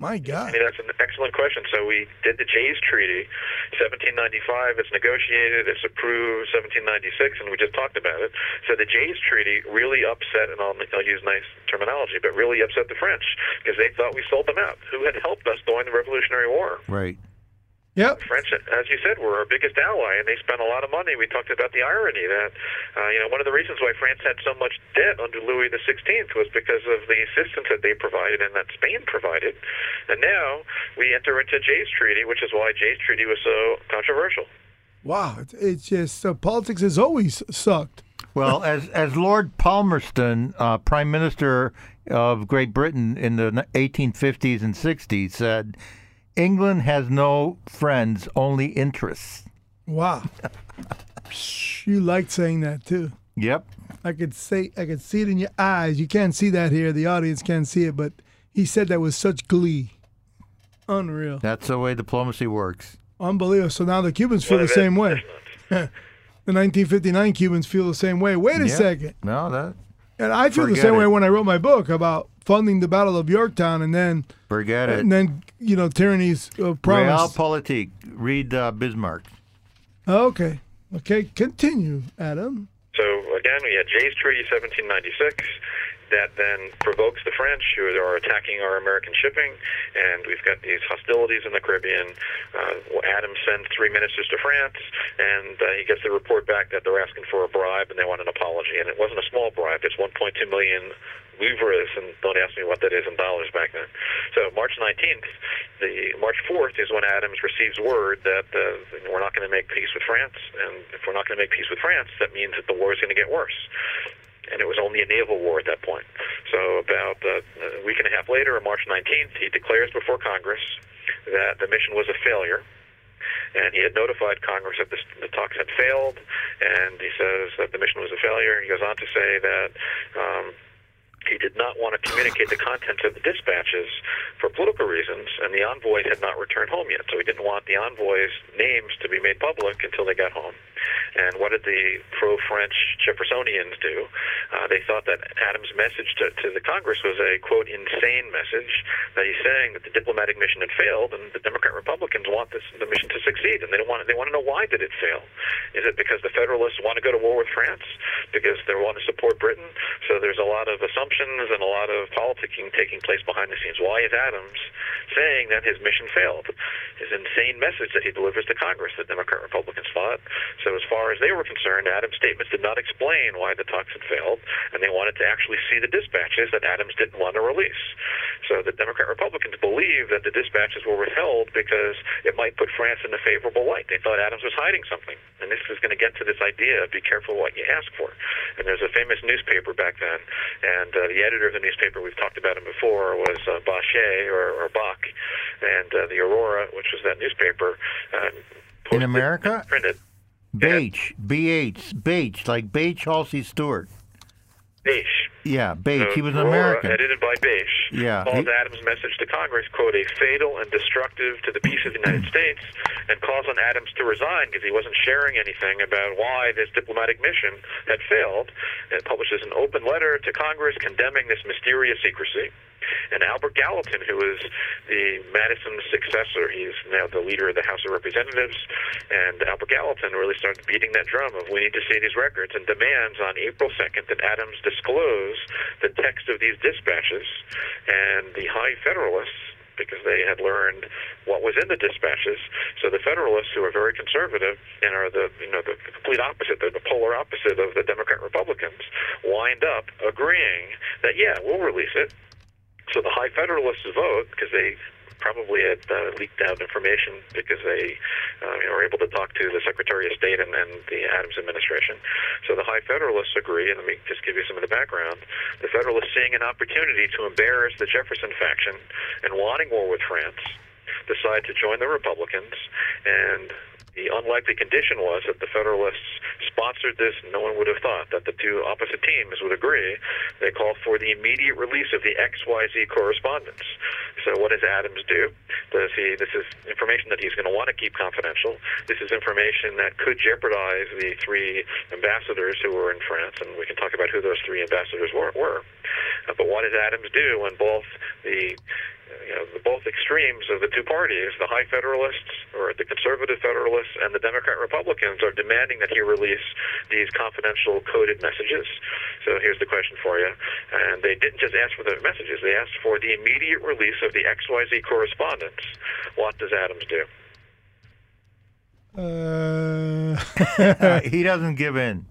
My God. I mean, that's an excellent question. So we did the Jay's Treaty, 1795. It's negotiated, it's approved, 1796, and we just talked about it. So the Jay's Treaty really upset, and I'll, I'll use nice terminology, but really upset the French because they thought we sold them out. Who had helped us during the Revolutionary War? Right. Yep. The French, as you said, were our biggest ally, and they spent a lot of money. We talked about the irony that, uh, you know, one of the reasons why France had so much debt under Louis the Sixteenth was because of the assistance that they provided and that Spain provided. And now we enter into Jay's Treaty, which is why Jay's Treaty was so controversial. Wow, it's, it's just uh, politics has always sucked. Well, as as Lord Palmerston, uh, Prime Minister of Great Britain in the 1850s and 60s, said, "England has no friends, only interests." Wow, you liked saying that too. Yep. I could say I could see it in your eyes. You can't see that here. The audience can't see it, but he said that with such glee. Unreal. That's the way diplomacy works. Unbelievable. So now the Cubans feel the same way. The 1959 Cubans feel the same way. Wait a Yeah. second. No, that And I feel the same it. way when I wrote my book about funding the Battle of Yorktown and then forget it. and then you know tyranny's uh, promise. Realpolitik. Read uh, Bismarck. Okay. Okay. Continue, Adam. So again, we had Jay's Treaty 1796 that then provokes the French who are attacking our American shipping, and we've got these hostilities in the Caribbean. Uh, Adams sends three ministers to France, and uh, he gets the report back that they're asking for a bribe and they want an apology. And it wasn't a small bribe; it's 1.2 million livres, and don't ask me what that is in dollars back then. So March 19th, the March 4th is when Adams receives word that uh, we're not going to make peace with France, and if we're not going to make peace with France, that means that the war is going to get worse and it was only a naval war at that point. So about uh, a week and a half later, on March 19th, he declares before Congress that the mission was a failure. And he had notified Congress that the, the talks had failed, and he says that the mission was a failure. He goes on to say that um, he did not want to communicate the contents of the dispatches for political reasons, and the envoys had not returned home yet. So he didn't want the envoys' names to be made public until they got home. And what did the pro-French Jeffersonians do? Uh, they thought that Adams' message to, to the Congress was a quote insane message that he's saying that the diplomatic mission had failed, and the Democrat Republicans want this the mission to succeed, and they don't want they want to know why did it fail? Is it because the Federalists want to go to war with France? Because they want to support Britain? So there's a lot of assumptions and a lot of politicking taking place behind the scenes. Why is Adams saying that his mission failed? His insane message that he delivers to Congress, the Democrat Republicans thought. So as far as they were concerned, Adams' statements did not explain why the talks had failed, and they wanted to actually see the dispatches that Adams didn't want to release. So the Democrat Republicans believed that the dispatches were withheld because it might put France in a favorable light. They thought Adams was hiding something. And this is going to get to this idea of be careful what you ask for. And there's a famous newspaper back then, and uh, the editor of the newspaper, we've talked about him before, was uh, Bachet or, or Bach. And uh, the Aurora, which was that newspaper, uh, In America? printed Bache, B-H, Bache, like Bache Halsey Stewart. Beige. Yeah, Bache. He was an American. edited by Beige, Yeah, calls he- Adams' message to Congress, quote, a fatal and destructive to the peace of the United States, and calls on Adams to resign because he wasn't sharing anything about why this diplomatic mission had failed, and publishes an open letter to Congress condemning this mysterious secrecy. And Albert Gallatin, who is the Madison's successor, he's now the leader of the House of Representatives, and Albert Gallatin really started beating that drum of we need to see these records and demands on April 2nd that Adams disclose the text of these dispatches and the High Federalists because they had learned what was in the dispatches. So the Federalists, who are very conservative and are the you know the complete opposite, they're the polar opposite of the Democrat Republicans, wind up agreeing that yeah, we'll release it. So the High Federalists vote because they probably had uh, leaked out information because they uh, you know, were able to talk to the Secretary of State and, and the Adams administration. So the High Federalists agree, and let me just give you some of the background. The Federalists seeing an opportunity to embarrass the Jefferson faction and wanting war with France, decide to join the Republicans and the unlikely condition was that the Federalists sponsored this. No one would have thought that the two opposite teams would agree. They called for the immediate release of the XYZ correspondence. So what does Adams do? Does he? This is information that he's going to want to keep confidential. This is information that could jeopardize the three ambassadors who were in France, and we can talk about who those three ambassadors were. were. Uh, but what does Adams do when both the you know, the both extremes of the two parties, the high Federalists or the conservative Federalists and the Democrat Republicans, are demanding that he release these confidential coded messages. So here's the question for you. And they didn't just ask for the messages, they asked for the immediate release of the XYZ correspondence. What does Adams do? Uh, he doesn't give in.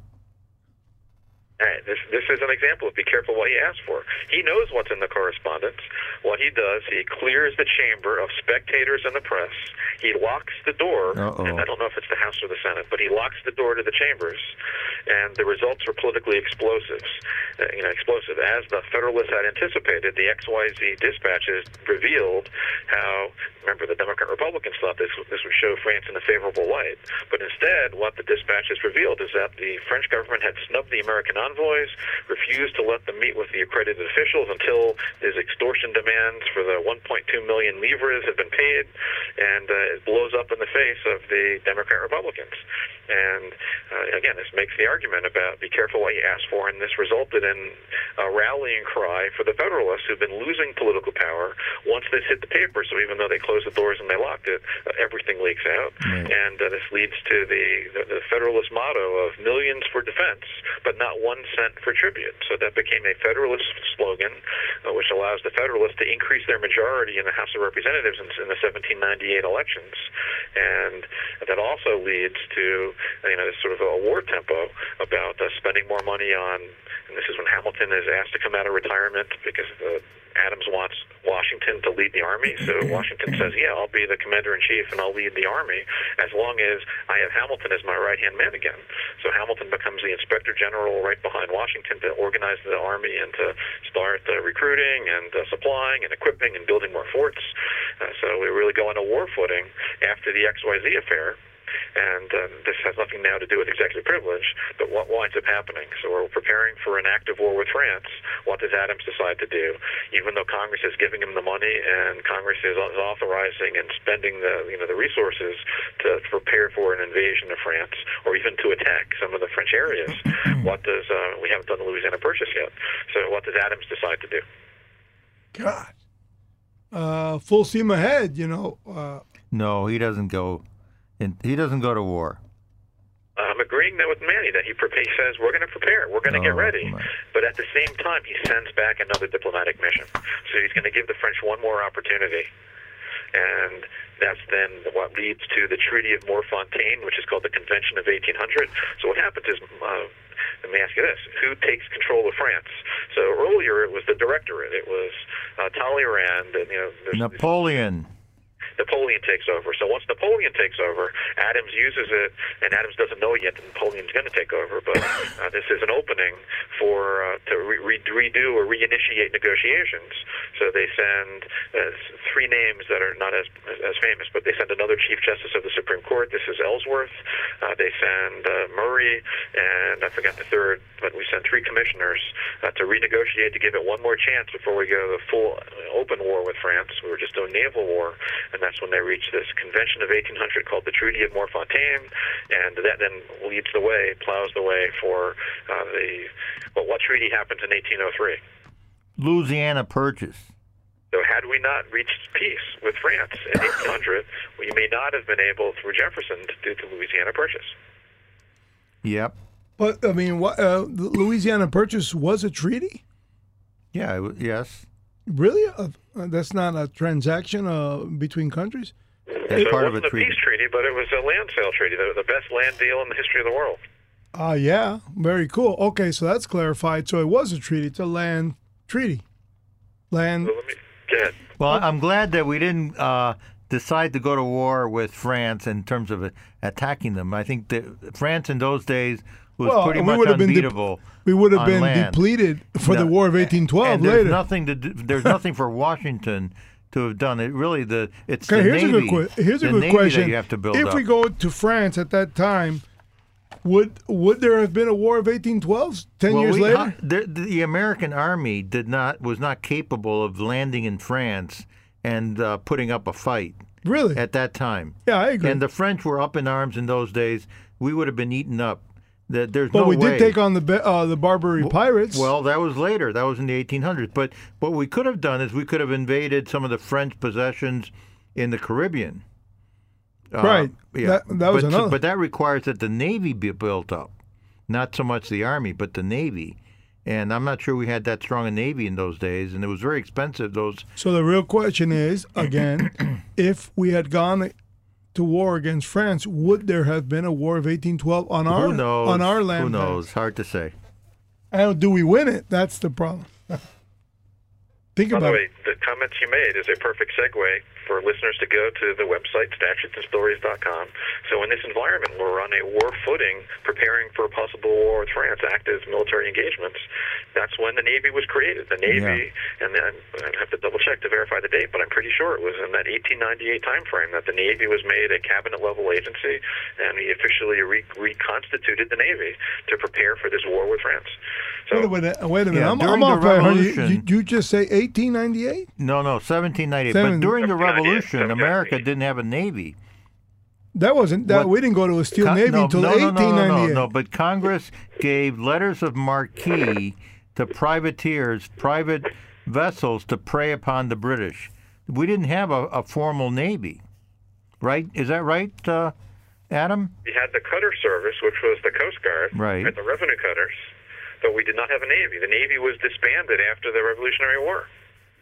Right, this this is an example of be careful what you ask for. He knows what's in the correspondence. What he does, he clears the chamber of spectators and the press. He locks the door, Uh-oh. and I don't know if it's the House or the Senate, but he locks the door to the chambers, and the results are politically explosives. Uh, you know, explosive. As the Federalists had anticipated, the XYZ dispatches revealed how. Remember, the Democrat Republicans thought this this would show France in a favorable light, but instead, what the dispatches revealed is that the French government had snubbed the American envoys, refused to let them meet with the accredited officials until his extortion demands for the 1.2 million livres had been paid, and uh, it blows up in the face of the Democrat Republicans. And uh, again, this makes the argument about be careful what you ask for, and this resulted in a rallying cry for the Federalists who've been losing political power once this hit the paper. So even though they closed the doors and they locked it, uh, everything leaks out, Right. and uh, this leads to the, the the Federalist motto of millions for defense, but not one cent for tribute. So that became a Federalist slogan, uh, which allows the Federalists to increase their majority in the House of Representatives in, in the 1798 elections, and that also leads to you know this sort of a war tempo about uh, spending more money on. And this is when Hamilton is asked to come out of retirement because uh, Adams wants Washington to lead the army. So Washington says, "Yeah, I'll be the commander in chief and I'll lead the army as long as I have Hamilton as my right hand man again." So Hamilton becomes the inspector general right behind Washington to organize the army and to start uh, recruiting and uh, supplying and equipping and building more forts. Uh, so we really go on a war footing after the XYZ affair. And um, this has nothing now to do with executive privilege, but what winds up happening. So we're preparing for an active war with France. What does Adams decide to do? Even though Congress is giving him the money and Congress is is authorizing and spending the you know the resources to prepare for an invasion of France or even to attack some of the French areas, what does uh, we haven't done the Louisiana Purchase yet? So what does Adams decide to do? God. Uh, full steam ahead, you know. Uh, No, he doesn't go. In, he doesn't go to war. I'm agreeing that with Manny that he, pre- he says we're going to prepare, we're going to get Oh, ready, but at the same time he sends back another diplomatic mission. So he's going to give the French one more opportunity, and that's then what leads to the Treaty of Morfontaine, which is called the Convention of 1800. So what happens is. Uh, let me ask you this: Who takes control of France? So earlier it was the Directorate. It was uh, Talleyrand, and you know, Napoleon. Napoleon takes over. So once Napoleon takes over, Adams uses it, and Adams doesn't know yet that Napoleon's going to take over. But uh, this is an opening for uh, to re- re- redo or reinitiate negotiations. So they send uh, three names that are not as as famous, but they send another Chief Justice of the Supreme Court. This is Ellsworth. Uh, they send uh, Murray, and I forgot the third, but we send three commissioners uh, to renegotiate to give it one more chance before we go to the full open war with France. We were just doing naval war, and that's when they reached this convention of 1800 called the Treaty of Morfontaine, and that then leads the way, plows the way for uh, the well, what treaty happens in 1803? Louisiana Purchase. So had we not reached peace with France in 1800, we may not have been able, through Jefferson, to do the Louisiana Purchase. Yep. but I mean, what, uh, the Louisiana Purchase was a treaty. Yeah. it wa- Yes. Really? Uh, that's not a transaction uh, between countries. That's so part it of a wasn't a treaty. peace treaty, but it was a land sale treaty, the, the best land deal in the history of the world. Ah, yeah, very cool. Okay, so that's clarified. So it was a treaty. It's a land treaty. Land. So let me go. Well, I'm glad that we didn't uh, decide to go to war with France in terms of uh, attacking them. I think that France in those days was Well, pretty we much would have been de- We would have been land. depleted for the War of 1812 and there's later. nothing to do, there's nothing for Washington to have done. It really the it's Okay, the here's navy. a good here's a good navy question. that you have to build if up. we go to France at that time, would would there have been a War of 1812 ten well, years we- later? how- the, the American army did not was not capable of landing in France and uh, putting up a fight really? at that time. yeah, I agree. And the French were up in arms in those days. We would have been eaten up. That there's but no we way. did take on the uh, the Barbary pirates. Well, that was later. That was in the 1800s. But what we could have done is we could have invaded some of the French possessions in the Caribbean. Uh, Right. yeah. That- that was but, another- But that requires that the Navy be built up, not so much the Army, but the Navy. And I'm not sure we had that strong a Navy in those days, and it was very expensive. Those so the real question is again, if we had gone to war against France, would there have been a war of 1812 on our Who on our land? Who knows? Hard to say. And do we win it? That's the problem. Think By the about way, it. the comments you made is a perfect segue for listeners to go to the website statutesandstories.com. So in this environment, we're on a war footing, preparing for a possible war with France, active military engagements. That's when the Navy was created. The Navy, and then I'd have to double check to verify the date, but I'm pretty sure it was in that 1898 time frame that the Navy was made a cabinet level agency, and we officially re- reconstituted the Navy to prepare for this war with France. So Wait a minute. Wait a minute. Yeah, I'm, during I'm the off by hundred. You, you, you just say 1898? No, no, 1798. Seven- But during the 1798, Revolution, America didn't have a navy. That wasn't that. What- We didn't go to a steel Con- navy no, until no, no, no, no, no, no. But Congress gave letters of marque to privateers, private vessels to prey upon the British. We didn't have a, a formal navy, right? Is that right, uh, Adam? we had the cutter service, which was the Coast Guard, Right. and the revenue cutters, but we did not have a Navy. The Navy was disbanded after the Revolutionary War.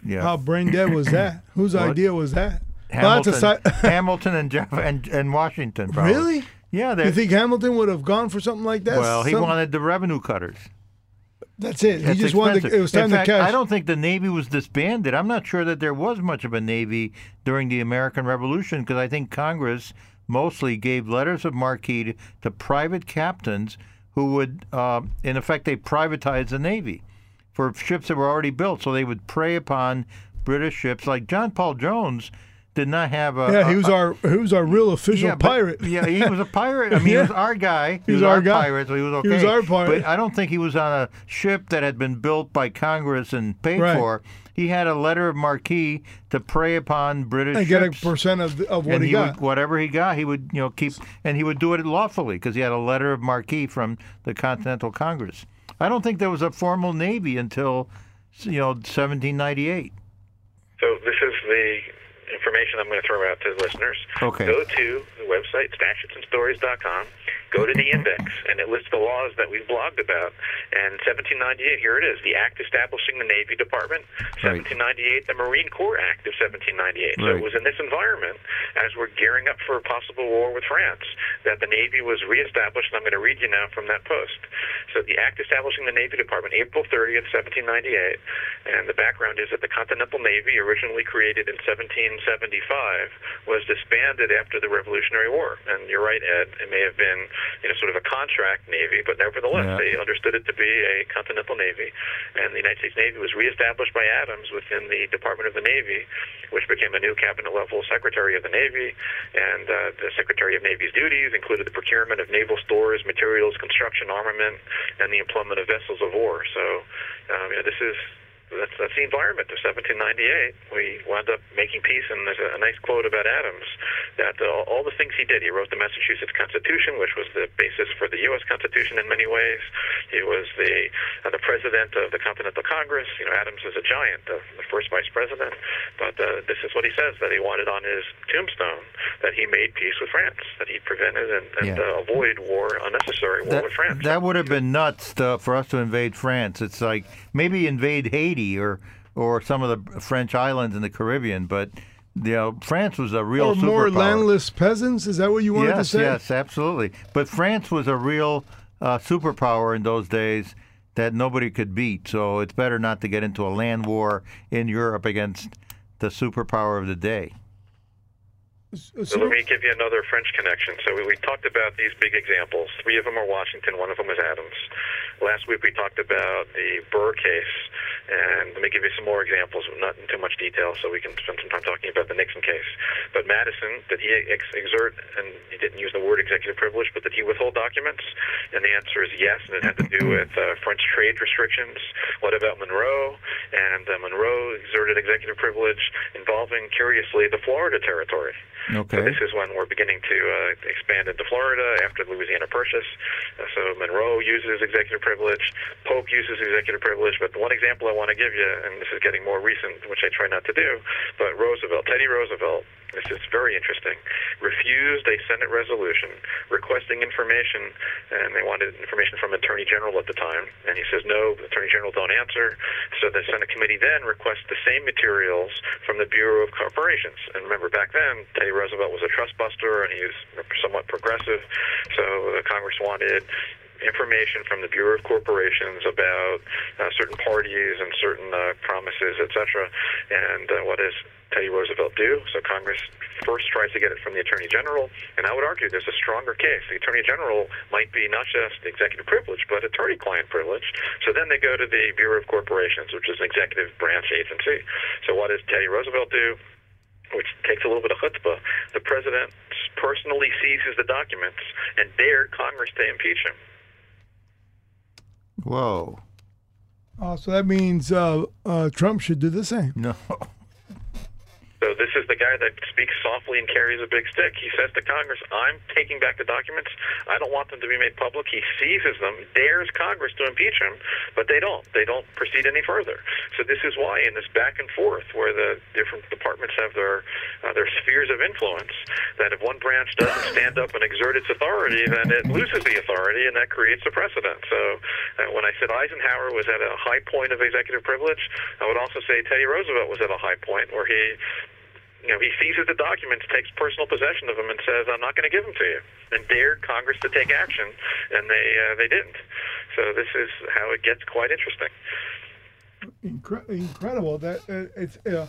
Yeah. How brain dead was that? Whose What? idea was that? Hamilton, si- Hamilton and, Jeff, and and Washington. Probably. really? Yeah. You think Hamilton would have gone for something like that? Well, he Some- wanted the revenue cutters. That's it. He It's just wanted. To, it was time to cash. I don't think the Navy was disbanded. I'm not sure that there was much of a Navy during the American Revolution because I think Congress mostly gave letters of marque to, to private captains who would, uh, in effect, they privatized the Navy for ships that were already built. So they would prey upon British ships. Like John Paul Jones did not have a. yeah, he a- was our he was our real official yeah, but- pirate. yeah, he was a pirate. I mean, he was our guy. He, was was, our guy. pirate, so he was okay. He was our pirate. But I don't think he was on a ship that had been built by Congress and paid Right. for. He had a letter of marque to prey upon British and get a percent of, of what and he, he got. would, whatever he got, he would, you know, keep, and he would do it lawfully because he had a letter of marque from the Continental Congress. I don't think there was a formal navy until, you know, 1798. So this is the information I'm going to throw out to the listeners. Okay. Go to website statutesandstories.com. Go to the index, and it lists the laws that we've blogged about. And 1798, here it is: the Act establishing the Navy Department. Right. 1798, the Marine Corps Act of 1798. So it was in this environment, as we're gearing up for a possible war with France, that the Navy was reestablished. And I'm going to read you now from that post. So the Act establishing the Navy Department, April 30th, 1798, and the background is that the Continental Navy, originally created in 1775, was disbanded after the Revolutionary War. And you're right, Ed. It may have been, you know, sort of a contract navy, but nevertheless, Yeah. they understood it to be a Continental Navy. And the United States Navy was reestablished by Adams within the Department of the Navy, which became a new cabinet level Secretary of the Navy. And uh, the Secretary of Navy's duties included the procurement of naval stores, materials, construction, armament, and the employment of vessels of war. So, um, you know, this is that's, that's the environment of 1798. We wound up making peace, and there's a, a nice quote about Adams that uh, all the things he did. He wrote the Massachusetts Constitution, which was the basis for the U.S. Constitution in many ways. He was the uh, the president of the Continental Congress. You know, Adams is a giant, the, the first vice president. But uh, this is what he says that he wanted on his tombstone: that he made peace with France, that he prevented and, and Yeah. uh, avoid war, unnecessary war That, with France. that would have been nuts to, for us to invade France. It's like maybe invade Haiti or or some of the French islands in the Caribbean, but you know, France was a real or more superpower. landless peasants. Is that what you wanted yes, to say? yes, absolutely. But France was a real uh, superpower in those days that nobody could beat. So it's better not to get into a land war in Europe against the superpower of the day. So let me give you another French connection. So we, we talked about these big examples. Three of them are Washington, one of them is Adams. Last week we talked about the Burr case, and let me give you some more examples, not in too much detail, so we can spend some time talking about the Nixon case. But Madison, did he ex- exert, and he didn't use the word executive privilege, but did he withhold documents? And the answer is yes, and it had to do with uh, French trade restrictions. What about Monroe? And uh, Monroe exerted executive privilege involving, curiously, the Florida territory. So Okay. this is when we're beginning to uh, expand into Florida after the Louisiana Purchase. Uh, so Monroe uses executive privilege, Polk uses executive privilege, but the one example I want to give you, and this is getting more recent, which I try not to do, but Roosevelt, Teddy Roosevelt, this is very interesting, refused a Senate resolution requesting information, and they wanted information from Attorney General at the time, and he says, no, Attorney General don't answer. So the Senate committee then requests the same materials from the Bureau of Corporations. And remember, back then, Teddy Roosevelt was a trust buster, and he was somewhat progressive, so Congress wanted information from the Bureau of Corporations about uh, certain parties and certain uh, promises, etc. And uh, what does Teddy Roosevelt do? So Congress first tries to get it from the Attorney General, and I would argue there's a stronger case. The Attorney General might be not just executive privilege, but attorney-client privilege. So then they go to the Bureau of Corporations, which is an executive branch agency. So what does Teddy Roosevelt do? which takes a little bit of chutzpah, the president personally seizes the documents and dared Congress to impeach him. Whoa. Oh, so that means uh, uh, Trump should do the same. No. So this is the guy that speaks softly and carries a big stick. He says to Congress, "I'm taking back the documents. I don't want them to be made public." He seizes them, dares Congress to impeach him, but they don't. They don't proceed any further. So this is why, in this back and forth, where the different departments have their uh, their spheres of influence, that if one branch doesn't stand up and exert its authority, then it loses the authority, and that creates a precedent. So uh, when I said Eisenhower was at a high point of executive privilege, I would also say Teddy Roosevelt was at a high point where he you know, he seizes the documents, takes personal possession of them, and says, "I'm not going to give them to you," and dared Congress to take action, and they uh, they didn't. So this is how it gets quite interesting. Incre- incredible that uh, it's uh,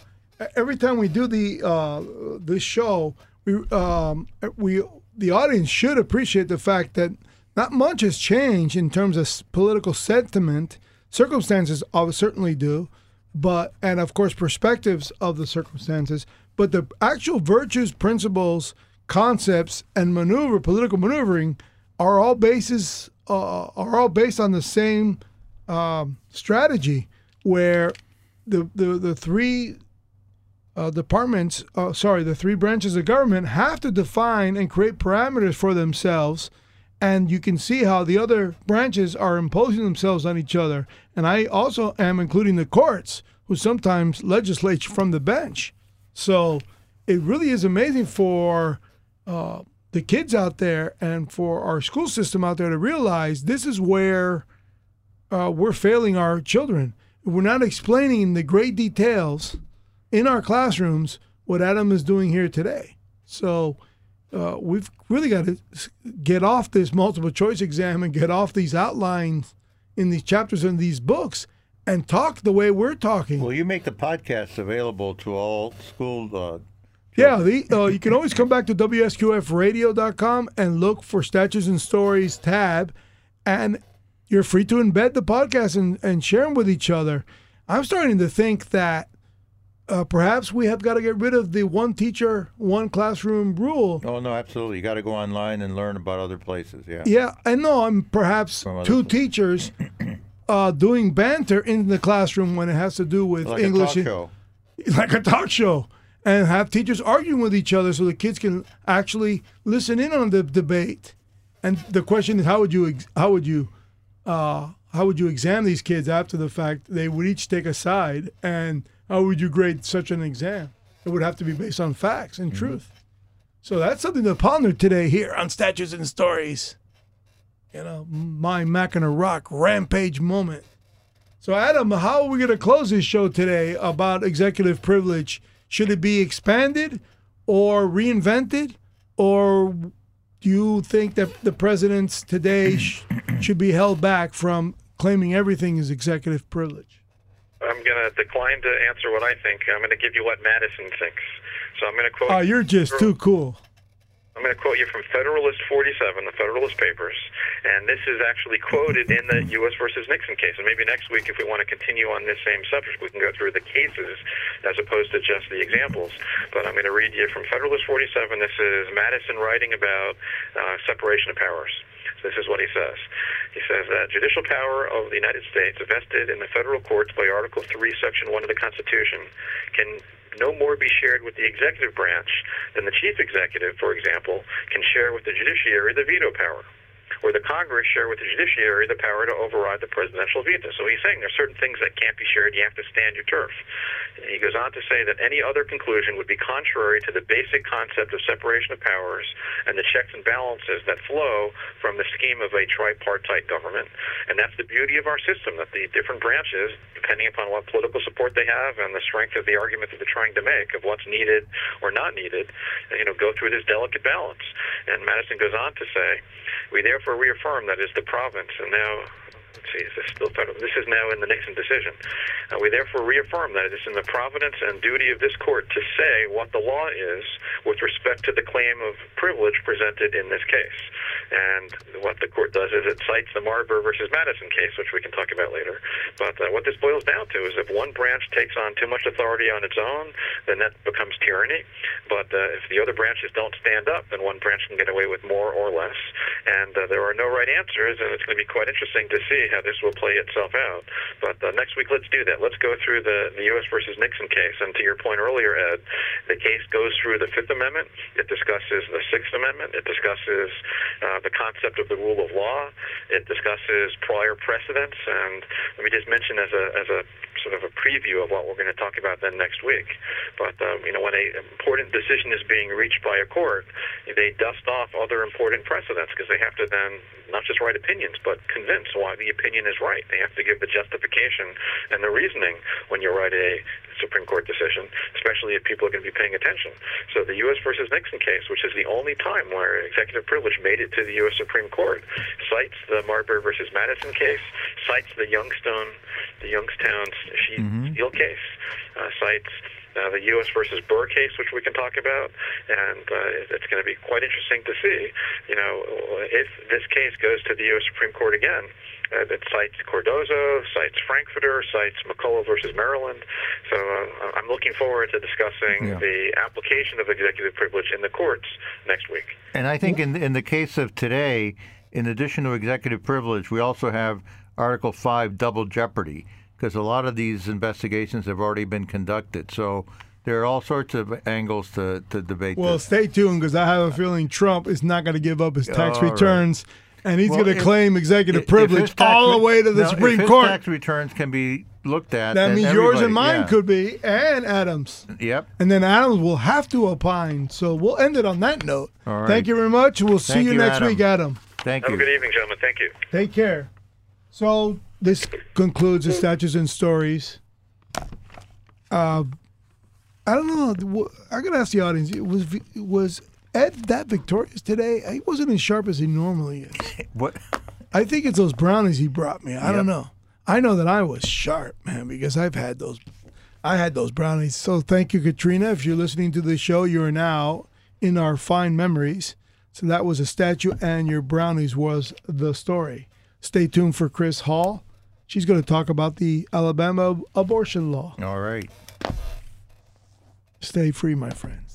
every time we do the uh, this show, we um, we the audience should appreciate the fact that not much has changed in terms of political sentiment. Circumstances certainly do, but and of course perspectives of the circumstances. But the actual virtues, principles, concepts, and maneuver, political maneuvering, are all bases uh, are all based on the same um, strategy, where the the the three uh, departments, uh, sorry, the three branches of government have to define and create parameters for themselves. And you can see how the other branches are imposing themselves on each other. And I also am including the courts, who sometimes legislate from the bench. So it really is amazing for uh, the kids out there and for our school system out there to realize this is where uh, we're failing our children. We're not explaining the great details in our classrooms what Adam is doing here today. So uh, we've really got to get off this multiple choice exam and get off these outlines in these chapters in these books and talk the way we're talking. Well, you make the podcast available to all school. Uh, Yeah, the, uh, you can always come back to WSQFradio.com and look for Statutes and Stories tab, and you're free to embed the podcast and, and share them with each other. I'm starting to think that uh, perhaps we have got to get rid of the one teacher, one classroom rule. oh no, absolutely. You got to go online and learn about other places. Yeah. Yeah, I know. I'm perhaps two places. teachers uh, doing banter in the classroom when it has to do with Like English. a talk show. like a talk show and have teachers arguing with each other so the kids can actually listen in on the debate. And the question is, how would you how would you uh, how would you examine these kids after the fact? They would each take a side, and how would you grade such an exam? It would have to be based on facts and truth. So that's something to ponder today here on Statutes and Stories. You know, my Mac and a Rock rampage moment. So, Adam, how are we going to close this show today about executive privilege? Should it be expanded or reinvented? Or do you think that the presidents today sh- should be held back from claiming everything is executive privilege? I'm going to decline to answer what I think. I'm going to give you what Madison thinks. So I'm going to quote. Oh, you're just too cool. I'm going to quote you from Federalist 47, the Federalist Papers, and this is actually quoted in the U.S. versus Nixon case. And maybe next week, if we want to continue on this same subject, we can go through the cases as opposed to just the examples. But I'm going to read you from Federalist 47. This is Madison writing about uh, separation of powers. This is what he says. He says that judicial power of the United States vested in the federal courts by Article 3, Section 1 of the Constitution can no more be shared with the executive branch than the chief executive, for example, can share with the judiciary the veto power. Where the Congress share with the judiciary the power to override the presidential veto. So he's saying there's certain things that can't be shared. You have to stand your turf. And he goes on to say that any other conclusion would be contrary to the basic concept of separation of powers and the checks and balances that flow from the scheme of a tripartite government. And that's the beauty of our system, that the different branches, depending upon what political support they have and the strength of the argument that they're trying to make of what's needed or not needed, you know, go through this delicate balance. And Madison goes on to say, we therefore reaffirm that is the province, and now let's is this still? This is now in the Nixon decision. Uh, we therefore reaffirm that it is in the providence and duty of this court to say what the law is with respect to the claim of privilege presented in this case. And what the court does is it cites the Marbury versus Madison case, which we can talk about later. But uh, what this boils down to is if one branch takes on too much authority on its own, then that becomes tyranny. But uh, if the other branches don't stand up, then one branch can get away with more or less. And uh, there are no right answers, and it's going to be quite interesting to see how this will play itself out. But uh, next week, let's do that. Let's go through the, the U.S. versus Nixon case. And to your point earlier, Ed, the case goes through the Fifth Amendment. It discusses the Sixth Amendment. It discusses uh, the concept of the rule of law. It discusses prior precedents. And let me just mention as a as a sort of a preview of what we're going to talk about then next week. But um, you know, when an important decision is being reached by a court, they dust off other important precedents because they have to then not just write opinions, but convince why the opinion is right. They have to give the justification and the reasoning when you write a Supreme Court decision, especially if people are going to be paying attention. So the U.S. versus Nixon case, which is the only time where executive privilege made it to the U.S. Supreme Court, cites the Marbury versus Madison case, cites the Youngstone, the Youngstown Steel case, uh, cites uh, the U.S. versus Burr case, which we can talk about, and uh, it's going to be quite interesting to see. You know, if this case goes to the U.S. Supreme Court again, uh, it cites Cardozo, cites Frankfurter, cites McCulloch versus Maryland. So uh, I'm looking forward to discussing Yeah. the application of executive privilege in the courts next week. And I think in in the case of today, in addition to executive privilege, we also have Article Five double jeopardy because a lot of these investigations have already been conducted. So there are all sorts of angles to, to debate Well, this. stay tuned because I have a feeling Trump is not going to give up his tax All right. returns, and he's Well, going to claim executive If- if privilege his tax all the way to the no, if Supreme his Court. tax returns can be looked at. that means yours and mine yeah. could be, and Adams. Yep. And then Adams will have to opine. So we'll end it on that note. All right. Thank you very much. We'll see Thank you, you, next Adam. week, Adam. Thank Have a you. good evening, gentlemen. Thank you. Take care. So this concludes the Statutes and Stories. Uh, I don't know. I gotta ask the audience: Was was Ed that victorious today? He wasn't as sharp as he normally is. What? I think it's those brownies he brought me. I don't know. I know that I was sharp, man, because I've had those. I had those brownies. So thank you, Katrina. If you're listening to the show, you are now in our fine memories. So that was a statute, and your brownies was the story. Stay tuned for Chris Hall. She's going to talk about the Alabama abortion law. All right. Stay free, my friend.